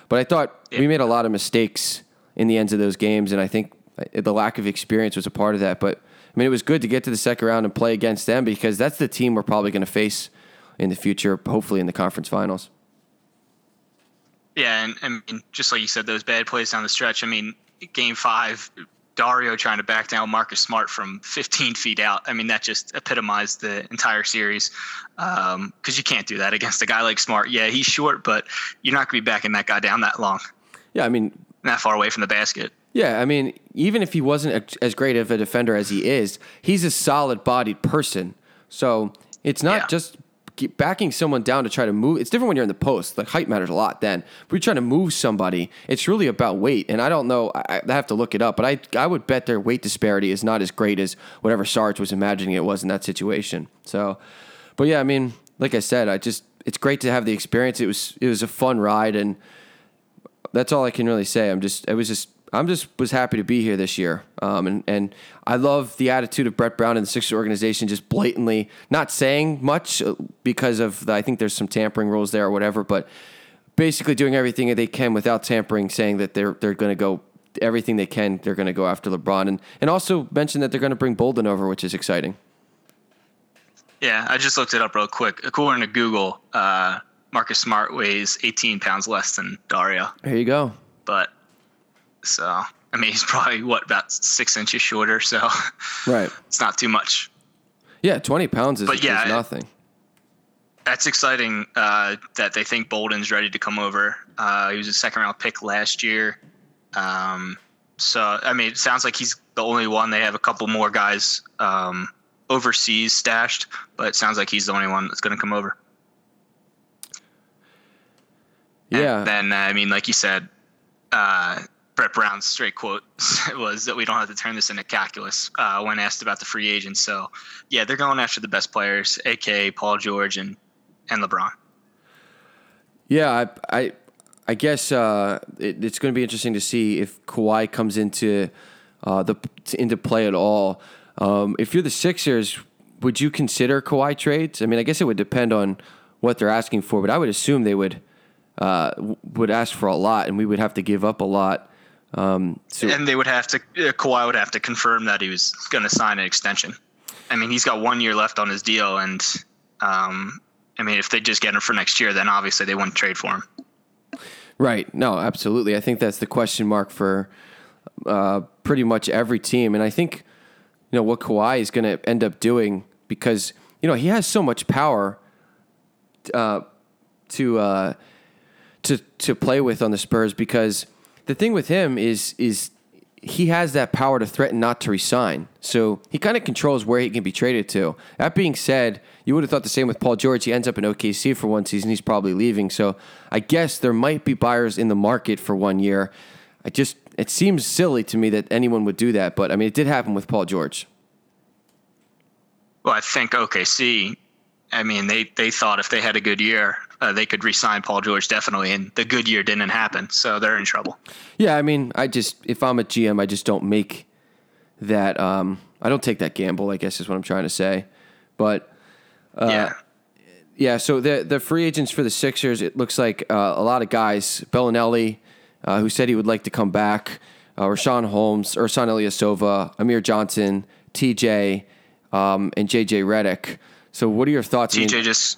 But I thought we made a lot of mistakes in the ends of those games, and I think uh, the lack of experience was a part of that. But I mean, it was good to get to the second round and play against them because that's the team we're probably going to face in the future, hopefully in the conference finals. Yeah, and I mean, just like you said, those bad plays down the stretch. I mean, game five, Dario trying to back down Marcus Smart from 15 feet out. I mean, that just epitomized the entire series because um, you can't do that against a guy like Smart. Yeah, he's short, but you're not going to be backing that guy down that long. Yeah, I mean, that far away from the basket. Yeah, I mean, even if he wasn't as great of a defender as he is, he's a solid bodied person. So it's not yeah. just backing someone down to try to move. It's different when you're in the post. Like height matters a lot then. But you're trying to move somebody. It's really about weight. And I don't know. I, I have to look it up. But I I would bet their weight disparity is not as great as whatever Sarge was imagining it was in that situation. So, but yeah, I mean, like I said, I just it's great to have the experience. It was it was a fun ride and that's all I can really say. I'm just it was just I'm just was happy to be here this year, um, and and I love the attitude of Brett Brown and the Sixers organization, just blatantly not saying much uh, because of the, I think there's some tampering rules there or whatever, but basically doing everything that they can without tampering, saying that they're they're going to go everything they can, they're going to go after LeBron, and and also mention that they're going to bring Bolden over, which is exciting. Yeah, I just looked it up real quick. According to Google, uh, Marcus Smart weighs 18 pounds less than Dario. There you go. But so I mean, he's probably what about six inches shorter, so right, it's not too much. Yeah, twenty pounds is, but yeah, is nothing. That's exciting uh, that they think Bolden's ready to come over. Uh, he was a second round pick last year. Um, so I mean, it sounds like he's the only one. They have a couple more guys um, overseas stashed, but it sounds like he's the only one that's going to come over. Yeah. And then I mean, like you said, uh, Brown's straight quote was that we don't have to turn this into calculus uh, when asked about the free agents. So, yeah, they're going after the best players, aka Paul George and and LeBron. Yeah, I I, I guess uh, it, it's going to be interesting to see if Kawhi comes into uh, the into play at all. Um, if you're the Sixers, would you consider Kawhi trades? I mean, I guess it would depend on what they're asking for, but I would assume they would uh, would ask for a lot, and we would have to give up a lot Um, so and they would have to uh, Kawhi would have to confirm that he was going to sign an extension. I mean, he's got one year left on his deal, and um, I mean, if they just get him for next year, then obviously they wouldn't trade for him. Right. No, absolutely. I think that's the question mark for uh, pretty much every team. And I think, you know, what Kawhi is going to end up doing because, you know, he has so much power uh, to uh, to to play with on the Spurs because the thing with him is is he has that power to threaten not to resign. So he kind of controls where he can be traded to. That being said, you would have thought the same with Paul George. He ends up in OKC for one season. He's probably leaving. So I guess there might be buyers in the market for one year. I just it seems silly to me that anyone would do that, but I mean it did happen with Paul George. Well, I think OKC. I mean, they they thought if they had a good year, uh, they could re-sign Paul George definitely, and the good year didn't happen, so they're in trouble. Yeah, I mean, I just if I'm a GM, I just don't make that. Um, I don't take that gamble. I guess is what I'm trying to say. But uh, yeah, yeah. So the the free agents for the Sixers, it looks like uh, a lot of guys. Belinelli, uh, who said he would like to come back. Uh, Richaun Holmes, Ersan Ilyasova, Amir Johnson, TJ, um, and JJ Redick. So, what are your thoughts? I mean- TJ just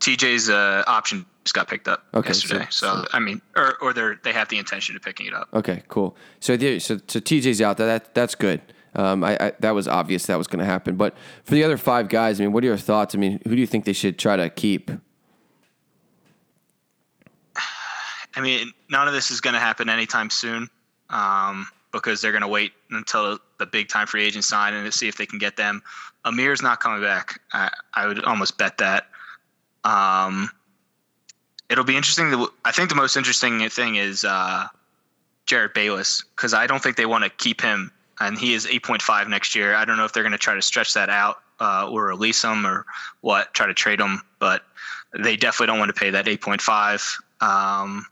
TJ's uh, option just got picked up Okay, yesterday. so- So, I mean, or or they they have the intention of picking it up. Okay, cool. So the, so so TJ's out. That, that that's good. Um, I, I that was obvious that was going to happen. But for the other five guys, I mean, what are your thoughts? I mean, who do you think they should try to keep? I mean, none of this is going to happen anytime soon um, because they're going to wait until the big time free agent sign and see if they can get them. Amir's not coming back. I, I would almost bet that. Um, it'll be interesting. To, I think the most interesting thing is uh, Jerryd Bayless because I don't think they want to keep him, and he is 8.5 next year. I don't know if they're going to try to stretch that out uh, or release him or what, try to trade him, but they definitely don't want to pay that 8.5. Um,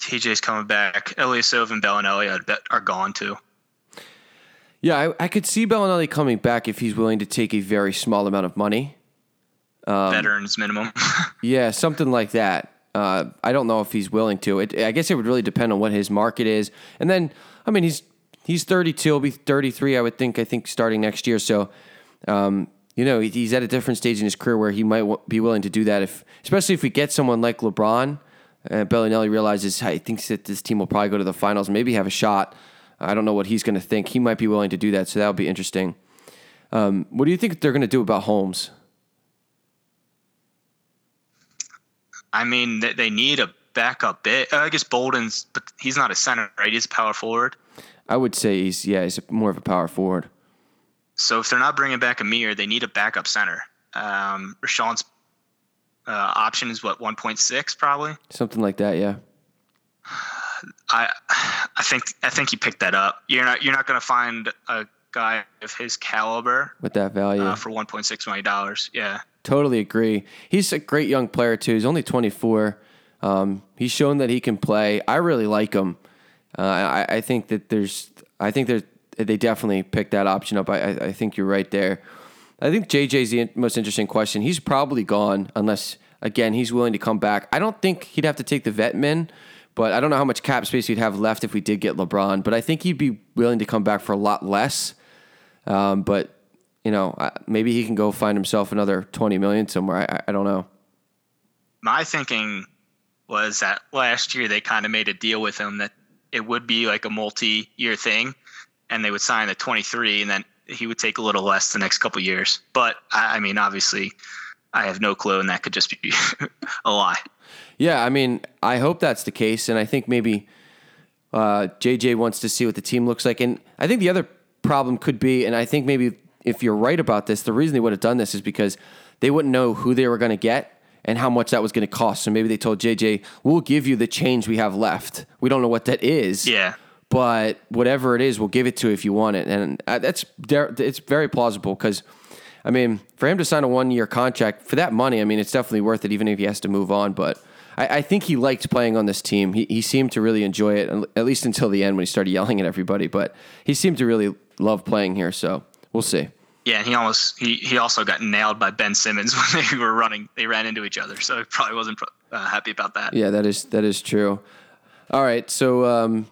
TJ's coming back. Ilyasova and Belinelli, are gone too. Yeah, I, I could see Belinelli coming back if he's willing to take a very small amount of money. Um, Veterans minimum. Yeah, something like that. Uh, I don't know if he's willing to. It, I guess it would really depend on what his market is. And then, I mean, he's he's 32. He'll be 33, I would think. I think starting next year. So, um, you know, he's at a different stage in his career where he might w- be willing to do that. If, especially if we get someone like LeBron, uh, Belinelli realizes he thinks that this team will probably go to the finals, maybe have a shot. I don't know what he's going to think. He might be willing to do that, so that would be interesting. Um, what do you think they're going to do about Holmes? I mean, they, they need a backup bit. Uh, I guess Bolden's, but he's not a center, right? He's a power forward. I would say he's yeah, he's more of a power forward. So if they're not bringing back Amir, they need a backup center. Um, Richaun's uh, option is what 1.6 probably. Something like that, yeah. I I think I think he picked that up. You're not you're not going to find a guy of his caliber With that value. uh, for 1.6 million dollars. Yeah. Totally agree. He's a great young player too. He's only 24. Um, he's shown that he can play. I really like him. Uh, I, I think that there's. I think there's. They definitely picked that option up. I, I, think you're right there. I think JJ's the most interesting question. He's probably gone unless again he's willing to come back. I don't think he'd have to take the vet min, but I don't know how much cap space he'd have left if we did get LeBron. But I think he'd be willing to come back for a lot less. Um, but you know, maybe he can go find himself another twenty million somewhere. I, I- don't know. my thinking was that last year they kind of made a deal with him that it would be like a multi-year thing, and they would sign the 23, and then he would take a little less the next couple years. But I, I mean, obviously, I have no clue, and that could just be a lie. Yeah, I mean, I hope that's the case, and I think maybe uh, JJ wants to see what the team looks like, and I think the other problem could be, and I think maybe if you're right about this, the reason they would have done this is because they wouldn't know who they were going to get and how much that was going to cost. So maybe they told JJ, "We'll give you the change we have left. We don't know what that is, Yeah. but whatever it is, we'll give it to you if you want it." And uh, that's it's very plausible because. I mean, for him to sign a one year contract for that money, I mean, it's definitely worth it, even if he has to move on. But I, I think he liked playing on this team. He, he seemed to really enjoy it, at least until the end when he started yelling at everybody. But he seemed to really love playing here. So we'll see. Yeah, and he almost he, he also got nailed by Ben Simmons when they were running. They ran into each other, so he probably wasn't uh, happy about that. Yeah, that is that is true. All right, so um,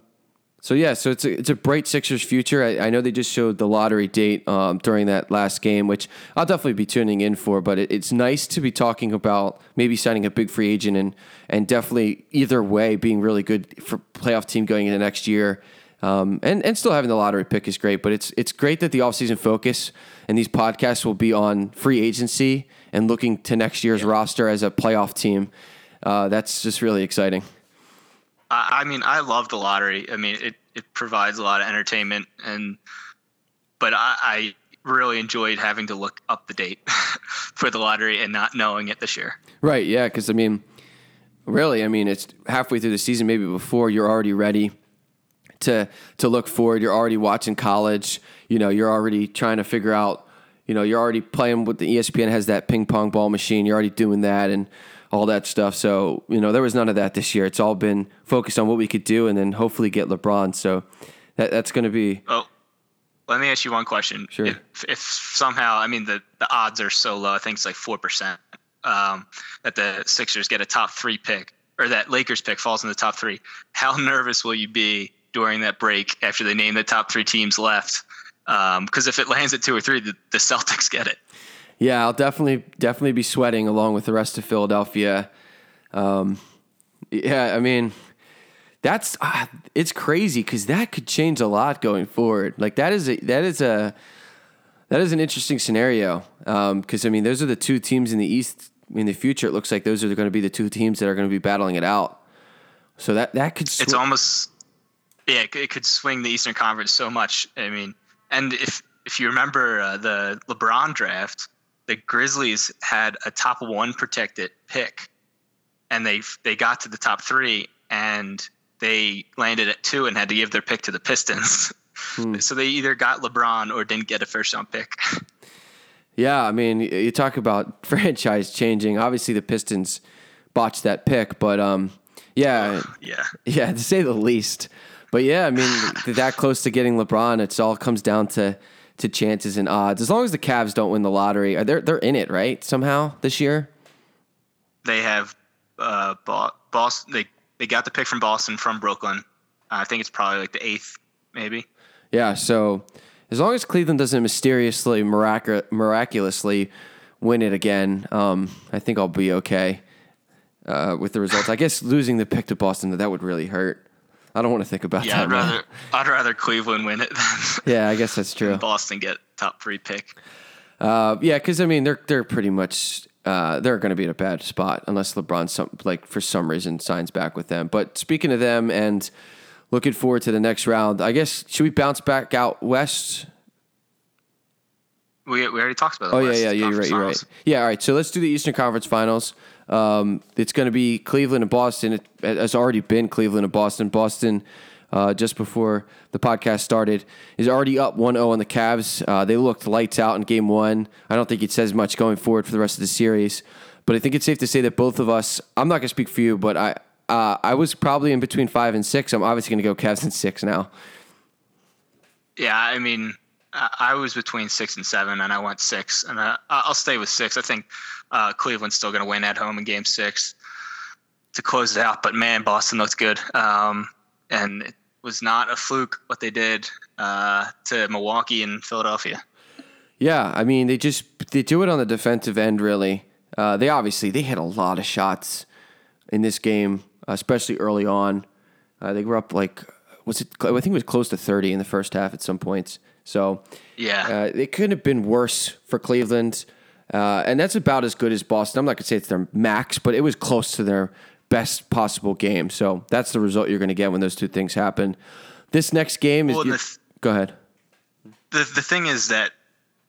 so yeah, so it's a it's a bright Sixers future. I, I know they just showed the lottery date um, during that last game, which I'll definitely be tuning in for. But it, it's nice to be talking about maybe signing a big free agent and and definitely either way being really good for playoff team going into next year. Um, and and still having the lottery pick is great, but it's it's great that the offseason focus and these podcasts will be on free agency and looking to next year's roster as a playoff team. Uh, that's just really exciting. I, I mean, I love the lottery. I mean, it, it provides a lot of entertainment, and but I, I really enjoyed having to look up the date for the lottery and not knowing it this year. Right. Yeah. Because I mean, really, I mean, it's halfway through the season, maybe before you're already ready to to look forward. You're already watching college. You know, you're already trying to figure out. You know, you're already playing with the ESPN has that ping pong ball machine. You're already doing that and all that stuff. So you know, there was none of that this year. It's all been focused on what we could do and then hopefully get LeBron. So that, that's going to be. Oh, let me ask you one question. Sure. If, if somehow, I mean, the the odds are so low. I think it's like four percent um, that the Sixers get a top three pick or that Lakers pick falls in the top three. How nervous will you be during that break after they name the top three teams left? Because um, if it lands at two or three, the, the Celtics get it. Yeah, I'll definitely definitely be sweating along with the rest of Philadelphia. Um, yeah, I mean, that's uh, it's crazy because that could change a lot going forward. Like that is a that is a that is an interesting scenario because um, I mean those are the two teams in the East in the future. It looks like those are going to be the two teams that are going to be battling it out. So that that could sw- it's almost yeah it could swing the Eastern Conference so much. I mean, and if if you remember uh, the LeBron draft, the Grizzlies had a top one protected pick, and they they got to the top three, and they landed at two and had to give their pick to the Pistons. Hmm. so they either got LeBron or didn't get a first round pick. yeah, I mean, you talk about franchise changing. Obviously, the Pistons botched that pick, but um, yeah, yeah, yeah, to say the least. But yeah, I mean, that close to getting LeBron, it's all comes down to to chances and odds. As long as the Cavs don't win the lottery, they're they're in it, right? Somehow this year. They have uh, Boston. They they got the pick from Boston from Brooklyn. I think it's probably like the eighth, maybe. Yeah. So as long as Cleveland doesn't mysteriously mirac- miraculously win it again, um, I think I'll be okay uh, with the results. I guess losing the pick to Boston that that would really hurt. I don't want to think about yeah, that. I'd rather I'd rather Cleveland win it than yeah. I guess that's true. Boston get top three pick. Uh, yeah, because I mean they're they're pretty much uh, they're going to be in a bad spot unless LeBron some like for some reason signs back with them. But speaking of them and looking forward to the next round, I guess should we bounce back out west? We, we already talked about. oh yeah, yeah, yeah. You're right. You're right. Yeah. All right. So let's do the Eastern Conference Finals. Um, it's going to be Cleveland and Boston. It has already been Cleveland and Boston. Boston, uh, just before the podcast started, is already up 1 0 on the Cavs. Uh, they looked lights out in game one. I don't think it says much going forward for the rest of the series, but I think it's safe to say that both of us, I'm not going to speak for you, but I, uh, I was probably in between five and six. I'm obviously going to go Cavs and six now. Yeah, I mean, I was between six and seven, and I went six, and I, I'll stay with six. I think uh, Cleveland's still going to win at home in Game Six to close it out. But man, Boston looks good, um, and it was not a fluke what they did uh, to Milwaukee and Philadelphia. Yeah, I mean they just they do it on the defensive end. Really, uh, they obviously they hit a lot of shots in this game, especially early on. Uh, they were up like was it? I think it was close to thirty in the first half at some points. So yeah, uh, it couldn't have been worse for Cleveland, uh, and that's about as good as Boston. I'm not gonna say it's their max, but it was close to their best possible game. So that's the result you're gonna get when those two things happen. This next game is. Well, th- go ahead. The the thing is that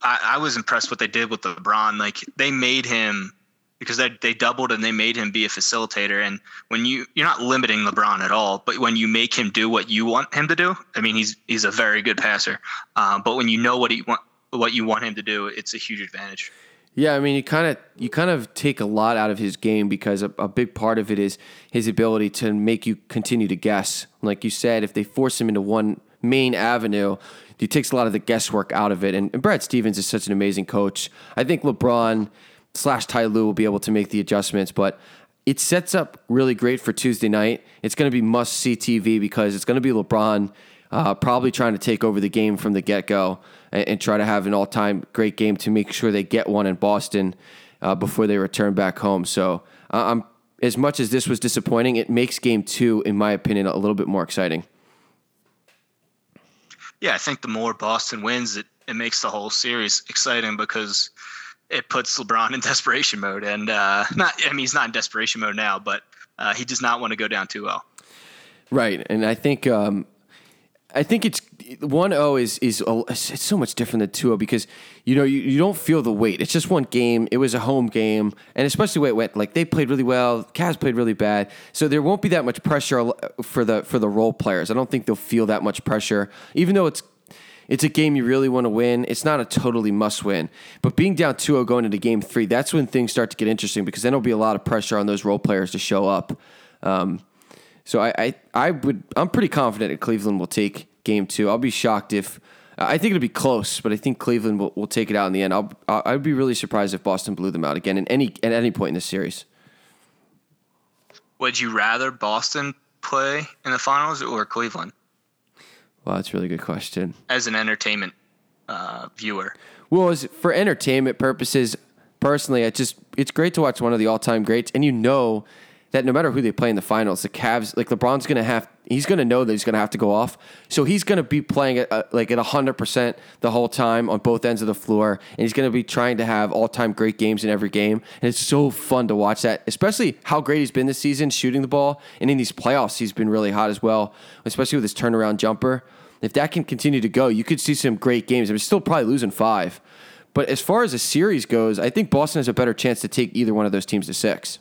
I, I was impressed what they did with LeBron. Like they made him because they, they doubled and they made him be a facilitator. And when you you're not limiting LeBron at all, but when you make him do what you want him to do, I mean he's he's a very good passer. Um, but when you know what he want what you want him to do, it's a huge advantage. Yeah, I mean, you kind of you kind of take a lot out of his game because a, a, big part of it is his ability to make you continue to guess. Like you said, if they force him into one main avenue, he takes a lot of the guesswork out of it. And, and Brad Stevens is such an amazing coach. I think LeBron slash Ty Lue will be able to make the adjustments. But it sets up really great for Tuesday night. It's going to be must see TV because it's going to be LeBron uh, probably trying to take over the game from the get go and, and, try to have an all time great game to make sure they get one in Boston uh, before they return back home. So uh, I'm as much as this was disappointing, it makes game two, in my opinion, a little bit more exciting. Yeah, I think the more Boston wins, it, it makes the whole series exciting because it puts LeBron in desperation mode. And uh, not, I mean, he's not in desperation mode now, but uh, he does not want to go down 2 0. Right. And I think um, I think it's one zero is is it's so much different than two zero because you know you, you don't feel the weight. It's just one game. It was a home game, and especially when it went like they played really well. Cavs played really bad, so there won't be that much pressure for the for the role players. I don't think they'll feel that much pressure, even though it's it's a game you really want to win. It's not a totally must win. But being down 2 0 going into game three, that's when things start to get interesting because then there'll be a lot of pressure on those role players to show up. Um, so I, I, I would I'm pretty confident that Cleveland will take game two. I'll be shocked if I think it'll be close, but I think Cleveland will, will take it out in the end. I'll I'd be really surprised if Boston blew them out again in any at any point in this series. Would you rather Boston play in the finals or Cleveland? Well, that's a really good question. As an entertainment uh, viewer, well, as for entertainment purposes, personally, it just it's great to watch one of the all time greats, and you know that no matter who they play in the finals, the Cavs, like LeBron's going to have, he's going to know that he's going to have to go off. So he's going to be playing at, uh, like at 100% the whole time on both ends of the floor. And he's going to be trying to have all time great games in every game. And it's so fun to watch that, especially how great he's been this season shooting the ball. And in these playoffs, he's been really hot as well, especially with his turnaround jumper. If that can continue to go, you could see some great games. I mean, still probably losing five. But as far as a series goes, I think Boston has a better chance to take either one of those teams to six.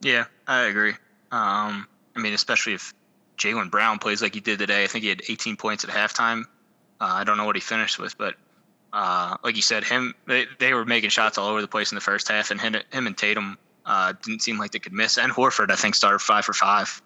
Yeah, I agree. Um, I mean, especially if Jaylen Brown plays like he did today. I think he had 18 points at halftime. Uh, I don't know what he finished with, but uh, like you said, him they, they, were making shots all over the place in the first half, and him, him and Tatum uh, didn't seem like they could miss. And Horford, I think, started five for five.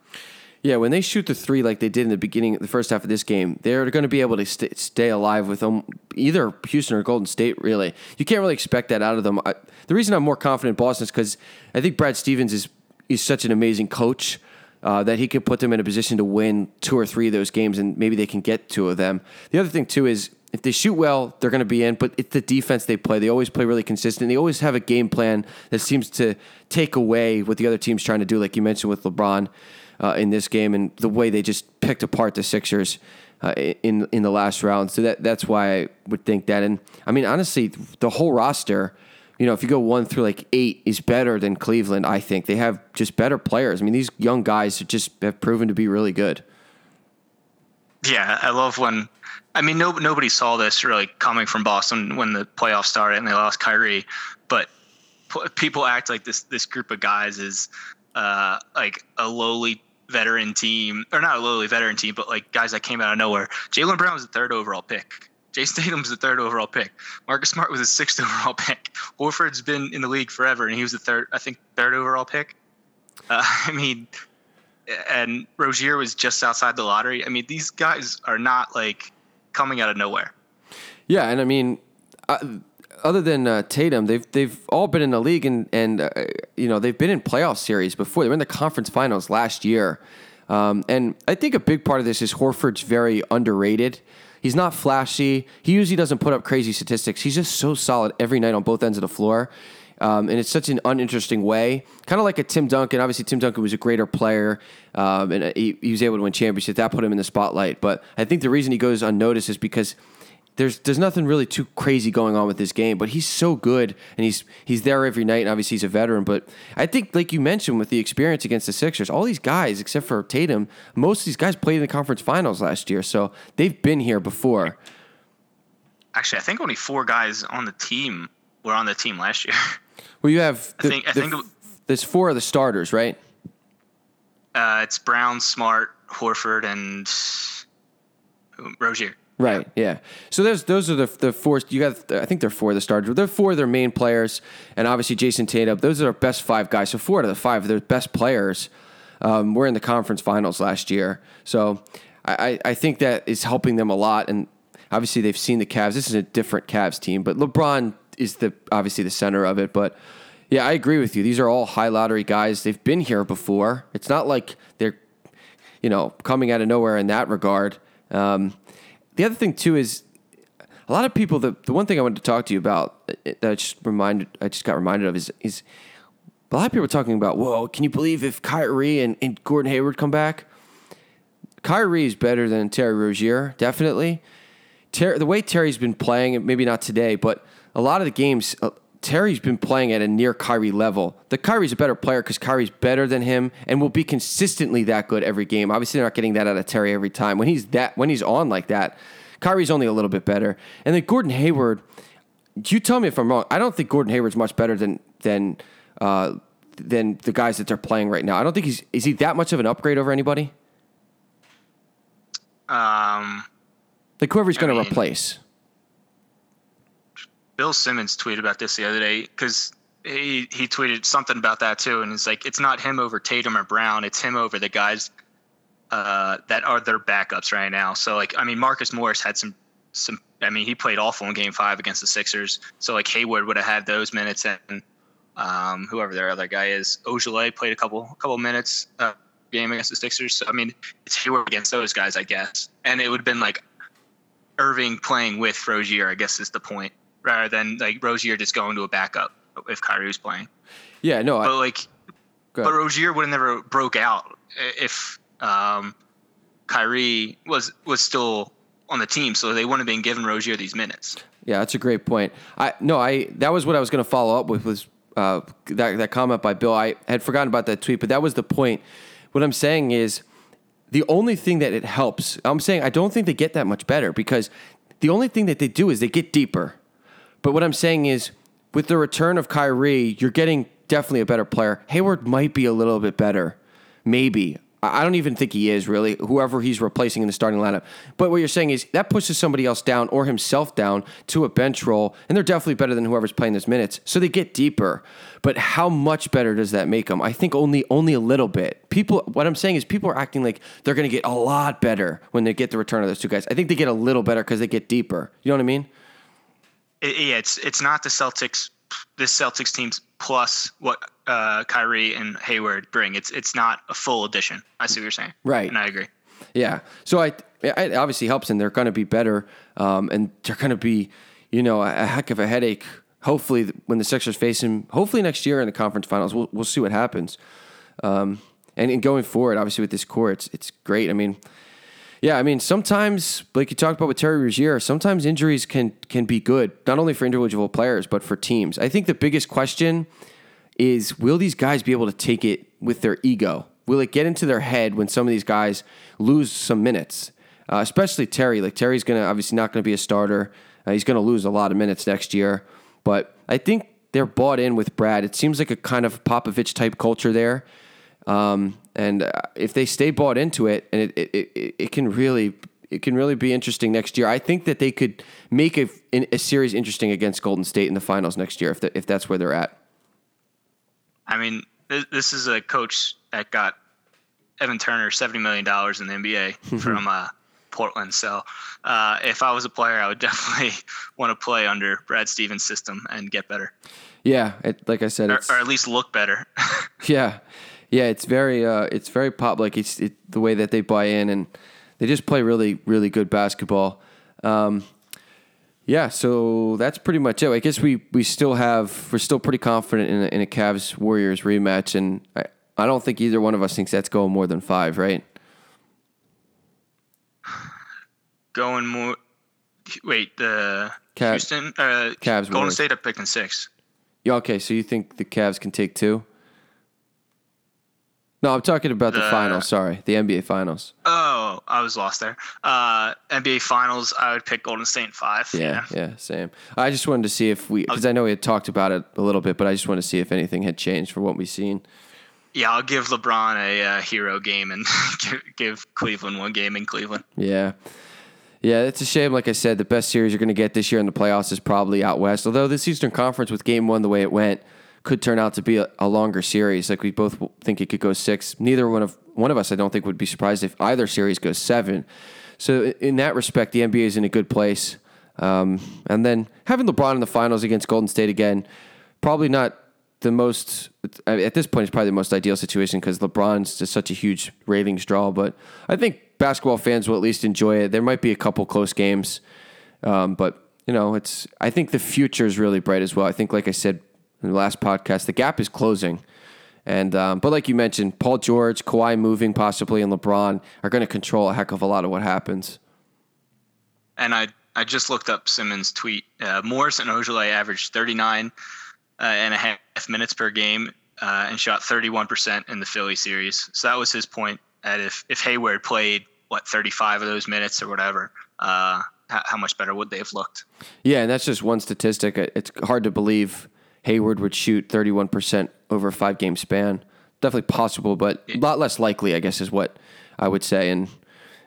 Yeah, when they shoot the three like they did in the beginning, the first half of this game, they're going to be able to st- stay alive with them, either Houston or Golden State. Really, you can't really expect that out of them. I, the reason I'm more confident in Boston is because I think Brad Stevens is he's such an amazing coach uh, that he could put them in a position to win two or three of those games, and maybe they can get two of them. The other thing too is if they shoot well, they're going to be in. But it's the defense they play. They always play really consistent. They always have a game plan that seems to take away what the other team's trying to do, like you mentioned with LeBron uh, in this game, and the way they just picked apart the Sixers. Uh, in in the last round, so that that's why I would think that. And I mean, honestly, the whole roster you know, if you go one through like eight, is better than Cleveland. I think they have just better players. I mean, these young guys just have proven to be really good. Yeah, I love when. I mean, no, nobody saw this really coming from Boston when the playoffs started and they lost Kyrie, but people act like this this group of guys is uh, like a lowly veteran team, or not a lowly veteran team, but like guys that came out of nowhere. Jaylen Brown was the third overall pick. Tatum was the third overall pick. Marcus Smart was the sixth overall pick. Horford's been in the league forever, and he was the third, I think, third overall pick. Uh, I mean, and Rozier was just outside the lottery. I mean, these guys are not like coming out of nowhere. Yeah, and I mean, uh, other than uh, Tatum, they've they've all been in the league, and and uh, you know they've been in playoff series before. They were in the conference finals last year, um, and I think a big part of this is Horford's very underrated. He's not flashy. He usually doesn't put up crazy statistics. He's just so solid every night on both ends of the floor. Um, and it's such an uninteresting way, kind of like a Tim Duncan. Obviously, Tim Duncan was a greater player, um, and he, he, was able to win championships. That put him in the spotlight. But I think the reason he goes unnoticed is because there's there's nothing really too crazy going on with this game, but he's so good and he's he's there every night and obviously he's a veteran. But I think like you mentioned with the experience against the Sixers, all these guys except for Tatum, most of these guys played in the conference finals last year, so they've been here before. Actually, I think only four guys on the team were on the team last year. Well, you have the, I think, I the, think the, there's four of the starters, right? Uh, it's Brown, Smart, Horford, and Rozier. Right. Yeah. So those those are the the four. You got. I think they're four of the starters. They're four of their main players, and obviously Jayson Tatum. Those are our best five guys. So four out of the five, their best players, um, were in the conference finals last year. So I, I think that is helping them a lot. And obviously they've seen the Cavs. This is a different Cavs team, but LeBron is the obviously the center of it. But Yeah, I agree with you. These are all high lottery guys. They've been here before. It's not like they're, you know, coming out of nowhere in that regard. Um, the other thing too is a lot of people. The, the one thing I wanted to talk to you about uh, that I just reminded, I just got reminded of is is a lot of people are talking about. Whoa, can you believe if Kyrie and, and Gordon Hayward come back? Kyrie is better than Terry Rozier, definitely. Ter- the way Terry's been playing, maybe not today, but a lot of the games, uh, Terry's been playing at a near Kyrie level. The Kyrie's a better player because Kyrie's better than him and will be consistently that good every game. Obviously, they're not getting that out of Terry every time. When he's that, when he's on like that, Kyrie's only a little bit better. And then Gordon Hayward, you tell me if I'm wrong. I don't think Gordon Hayward's much better than than uh, than the guys that they're playing right now. I don't think he's is he that much of an upgrade over anybody? Um, Like whoever he's I going to replace. Bill Simmons tweeted about this the other day because he he tweeted something about that too, and it's like it's not him over Tatum or Brown, it's him over the guys uh, that are their backups right now. So like, I mean, Marcus Morris had some some. I mean, he played awful in Game Five against the Sixers. So like Hayward would have had those minutes, and um, whoever their other guy is, Ojeleye played a couple couple minutes uh, game against the Sixers. So I mean, it's Hayward against those guys, I guess, and it would have been like Irving playing with Rozier, I guess is the point, rather than like Rozier just going to a backup if Kyrie was playing. Yeah, no, I, But like, but. Rozier would have never broke out if um, Kyrie was was still on the team, so they wouldn't have been giving Rozier these minutes. Yeah, that's a great point. I no, I that was what I was going to follow up with was uh, that that comment by Bill. I had forgotten about that tweet, but that was the point. What I'm saying is the only thing that it helps. I'm saying I don't think they get that much better because the only thing that they do is they get deeper. But what I'm saying is with the return of Kyrie, you're getting definitely a better player. Hayward might be a little bit better, maybe. I don't even think he is really, whoever he's replacing in the starting lineup. But what you're saying is that pushes somebody else down or himself down to a bench role, and they're definitely better than whoever's playing those minutes. So they get deeper. But how much better does that make them? I think only only a little bit. People, what I'm saying is people are acting like they're going to get a lot better when they get the return of those two guys. I think they get a little better because they get deeper. You know what I mean? It, yeah, it's it's not the Celtics. This Celtics team's plus what uh, Kyrie and Hayward bring. It's it's not a full addition. I see what you're saying. Right. and I agree. Yeah. So I, it obviously helps, and they're going to be better, um, and they're going to be, you know, a heck of a headache. Hopefully, when the Sixers face him, hopefully next year in the conference finals, we'll we'll see what happens. Um, and in going forward, obviously with this core, it's it's great. I mean, yeah, I mean sometimes, like you talked about with Terry Rozier, sometimes injuries can can be good, not only for individual players but for teams. I think the biggest question is will these guys be able to take it with their ego? Will it get into their head when some of these guys lose some minutes? Uh, especially Terry. Like Terry's to obviously not going to be a starter. Uh, he's going to lose a lot of minutes next year. But I think they're bought in with Brad. It seems like a kind of Popovich type culture there. Um, and uh, if they stay bought into it, and it, it, it, it can really it can really be interesting next year. I think that they could make a, a series interesting against Golden State in the finals next year if the, if that's where they're at. I mean, this is a coach that got Evan Turner seventy million dollars in the NBA from uh, Portland. So, uh, if I was a player, I would definitely want to play under Brad Stevens' system and get better, Yeah, it, like I said, or, it's, or at least look better. yeah, yeah. It's very uh, it's very pop like it's it, the way that they buy in and they just play really really good basketball. Um, yeah, so that's pretty much it. I guess we we still have we're still pretty confident in a, in a Cavs Warriors rematch, and I I don't think either one of us thinks that's going more than five, right? Going more. Wait, the Cav- Houston, uh, Cavs Golden Warriors. State are picking six. Yeah, okay, so you think the Cavs can take two? No, I'm talking about the, The- finals. Sorry, the NBA finals. Oh, I was lost there. Uh, NBA Finals, I would pick Golden State in five. Yeah, yeah, same. I just wanted to see if we, because I know we had talked about it a little bit, but I just wanted to see if anything had changed for what we've seen. Yeah, I'll give LeBron a uh, hero game and give, give Cleveland one game in Cleveland. Yeah. Yeah, it's a shame. Like I said, the best series you're going to get this year in the playoffs is probably out west. Although this Eastern Conference with game one, the way it went, could turn out to be a, a longer series. Like we both think it could go six. Neither one of one of us, I don't think, would be surprised if either series goes seven. So in that respect, the NBA is in a good place. Um, and then having LeBron in the finals against Golden State again, probably not the most at this point. It's probably the most ideal situation because LeBron's just such a huge ratings draw. But I think basketball fans will at least enjoy it. There might be a couple close games, um, but you know, it's. I think the future is really bright as well. I think, like I said in the last podcast, the gap is closing. And um, but like you mentioned, Paul George, Kawhi moving possibly, and LeBron are going to control a heck of a lot of what happens. And I I just looked up Simmons' tweet. Uh, Morris and Ojeleye averaged 39 uh, and a half minutes per game uh, and shot 31% in the Philly series. So that was his point. That if if Hayward played what 35 of those minutes or whatever, uh, how, how much better would they have looked? Yeah, and that's just one statistic. It's hard to believe Hayward would shoot 31% over a five game span. Definitely possible, but a lot less likely, I guess, is what I would say. And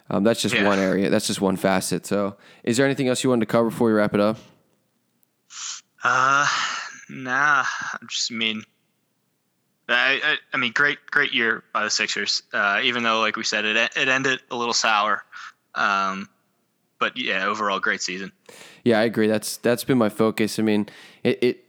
um, that's just Yeah. one area. That's just one facet. So, is there anything else you wanted to cover before we wrap it up? Uh, nah. I just mean, I, I, I mean, great, great year by the Sixers. Uh, even though, like we said, it it ended a little sour. Um, but yeah, overall, great season. Yeah, I agree. That's that's been my focus. I mean, it it,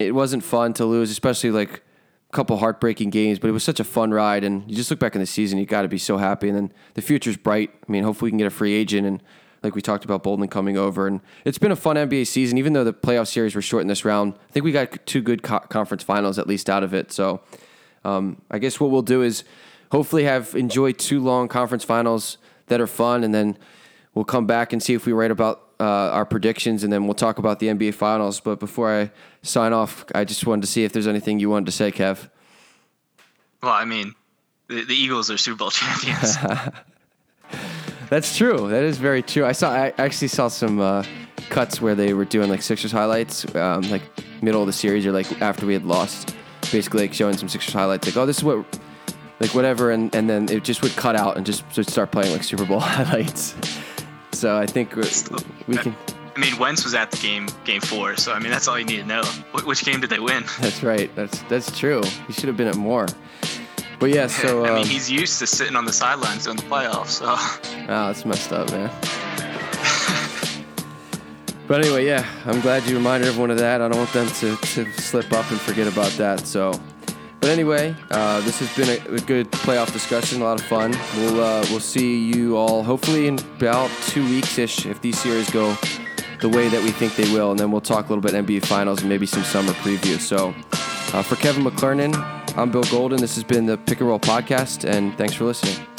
it wasn't fun to lose, especially like a couple heartbreaking games, but it was such a fun ride. And you just look back in the season, you got to be so happy. And then the future's bright. I mean, hopefully we can get a free agent and. Like we talked about Bolden coming over, and it's been a fun NBA season. Even though the playoff series were short in this round, I think we got two good co- conference finals at least out of it. So, um, I guess what we'll do is hopefully have enjoyed two long conference finals that are fun, and then we'll come back and see if we write about uh, our predictions, and then we'll talk about the NBA finals. But before I sign off, I just wanted to see if there's anything you wanted to say, Kev. Well, I mean, the, the Eagles are Super Bowl champions. That's true. That is very true. I saw. I actually saw some uh, cuts where they were doing like Sixers highlights, um, like middle of the series or like after we had lost, basically like showing some Sixers highlights, like oh this is what, like whatever, and and then it just would cut out and just start playing like Super Bowl highlights. So I think we, we can. I mean, Wentz was at the game, game four. So I mean, that's all you need to know. Wh- which game did they win? That's right. That's that's true. He should have been at more. But yeah, so I um, mean, he's used to sitting on the sidelines during the playoffs. So Wow, that's messed up, man. but anyway, yeah, I'm glad you reminded everyone of that. I don't want them to, to slip up and forget about that. So, but anyway, uh, this has been a, a good playoff discussion, a lot of fun. We'll uh, we'll see you all hopefully in about two weeks ish if these series go the way that we think they will, and then we'll talk a little bit NBA Finals and maybe some summer preview. So, uh, for Kevin McClernand, I'm Bill Golden. This has been the Pick and Roll podcast, and thanks for listening.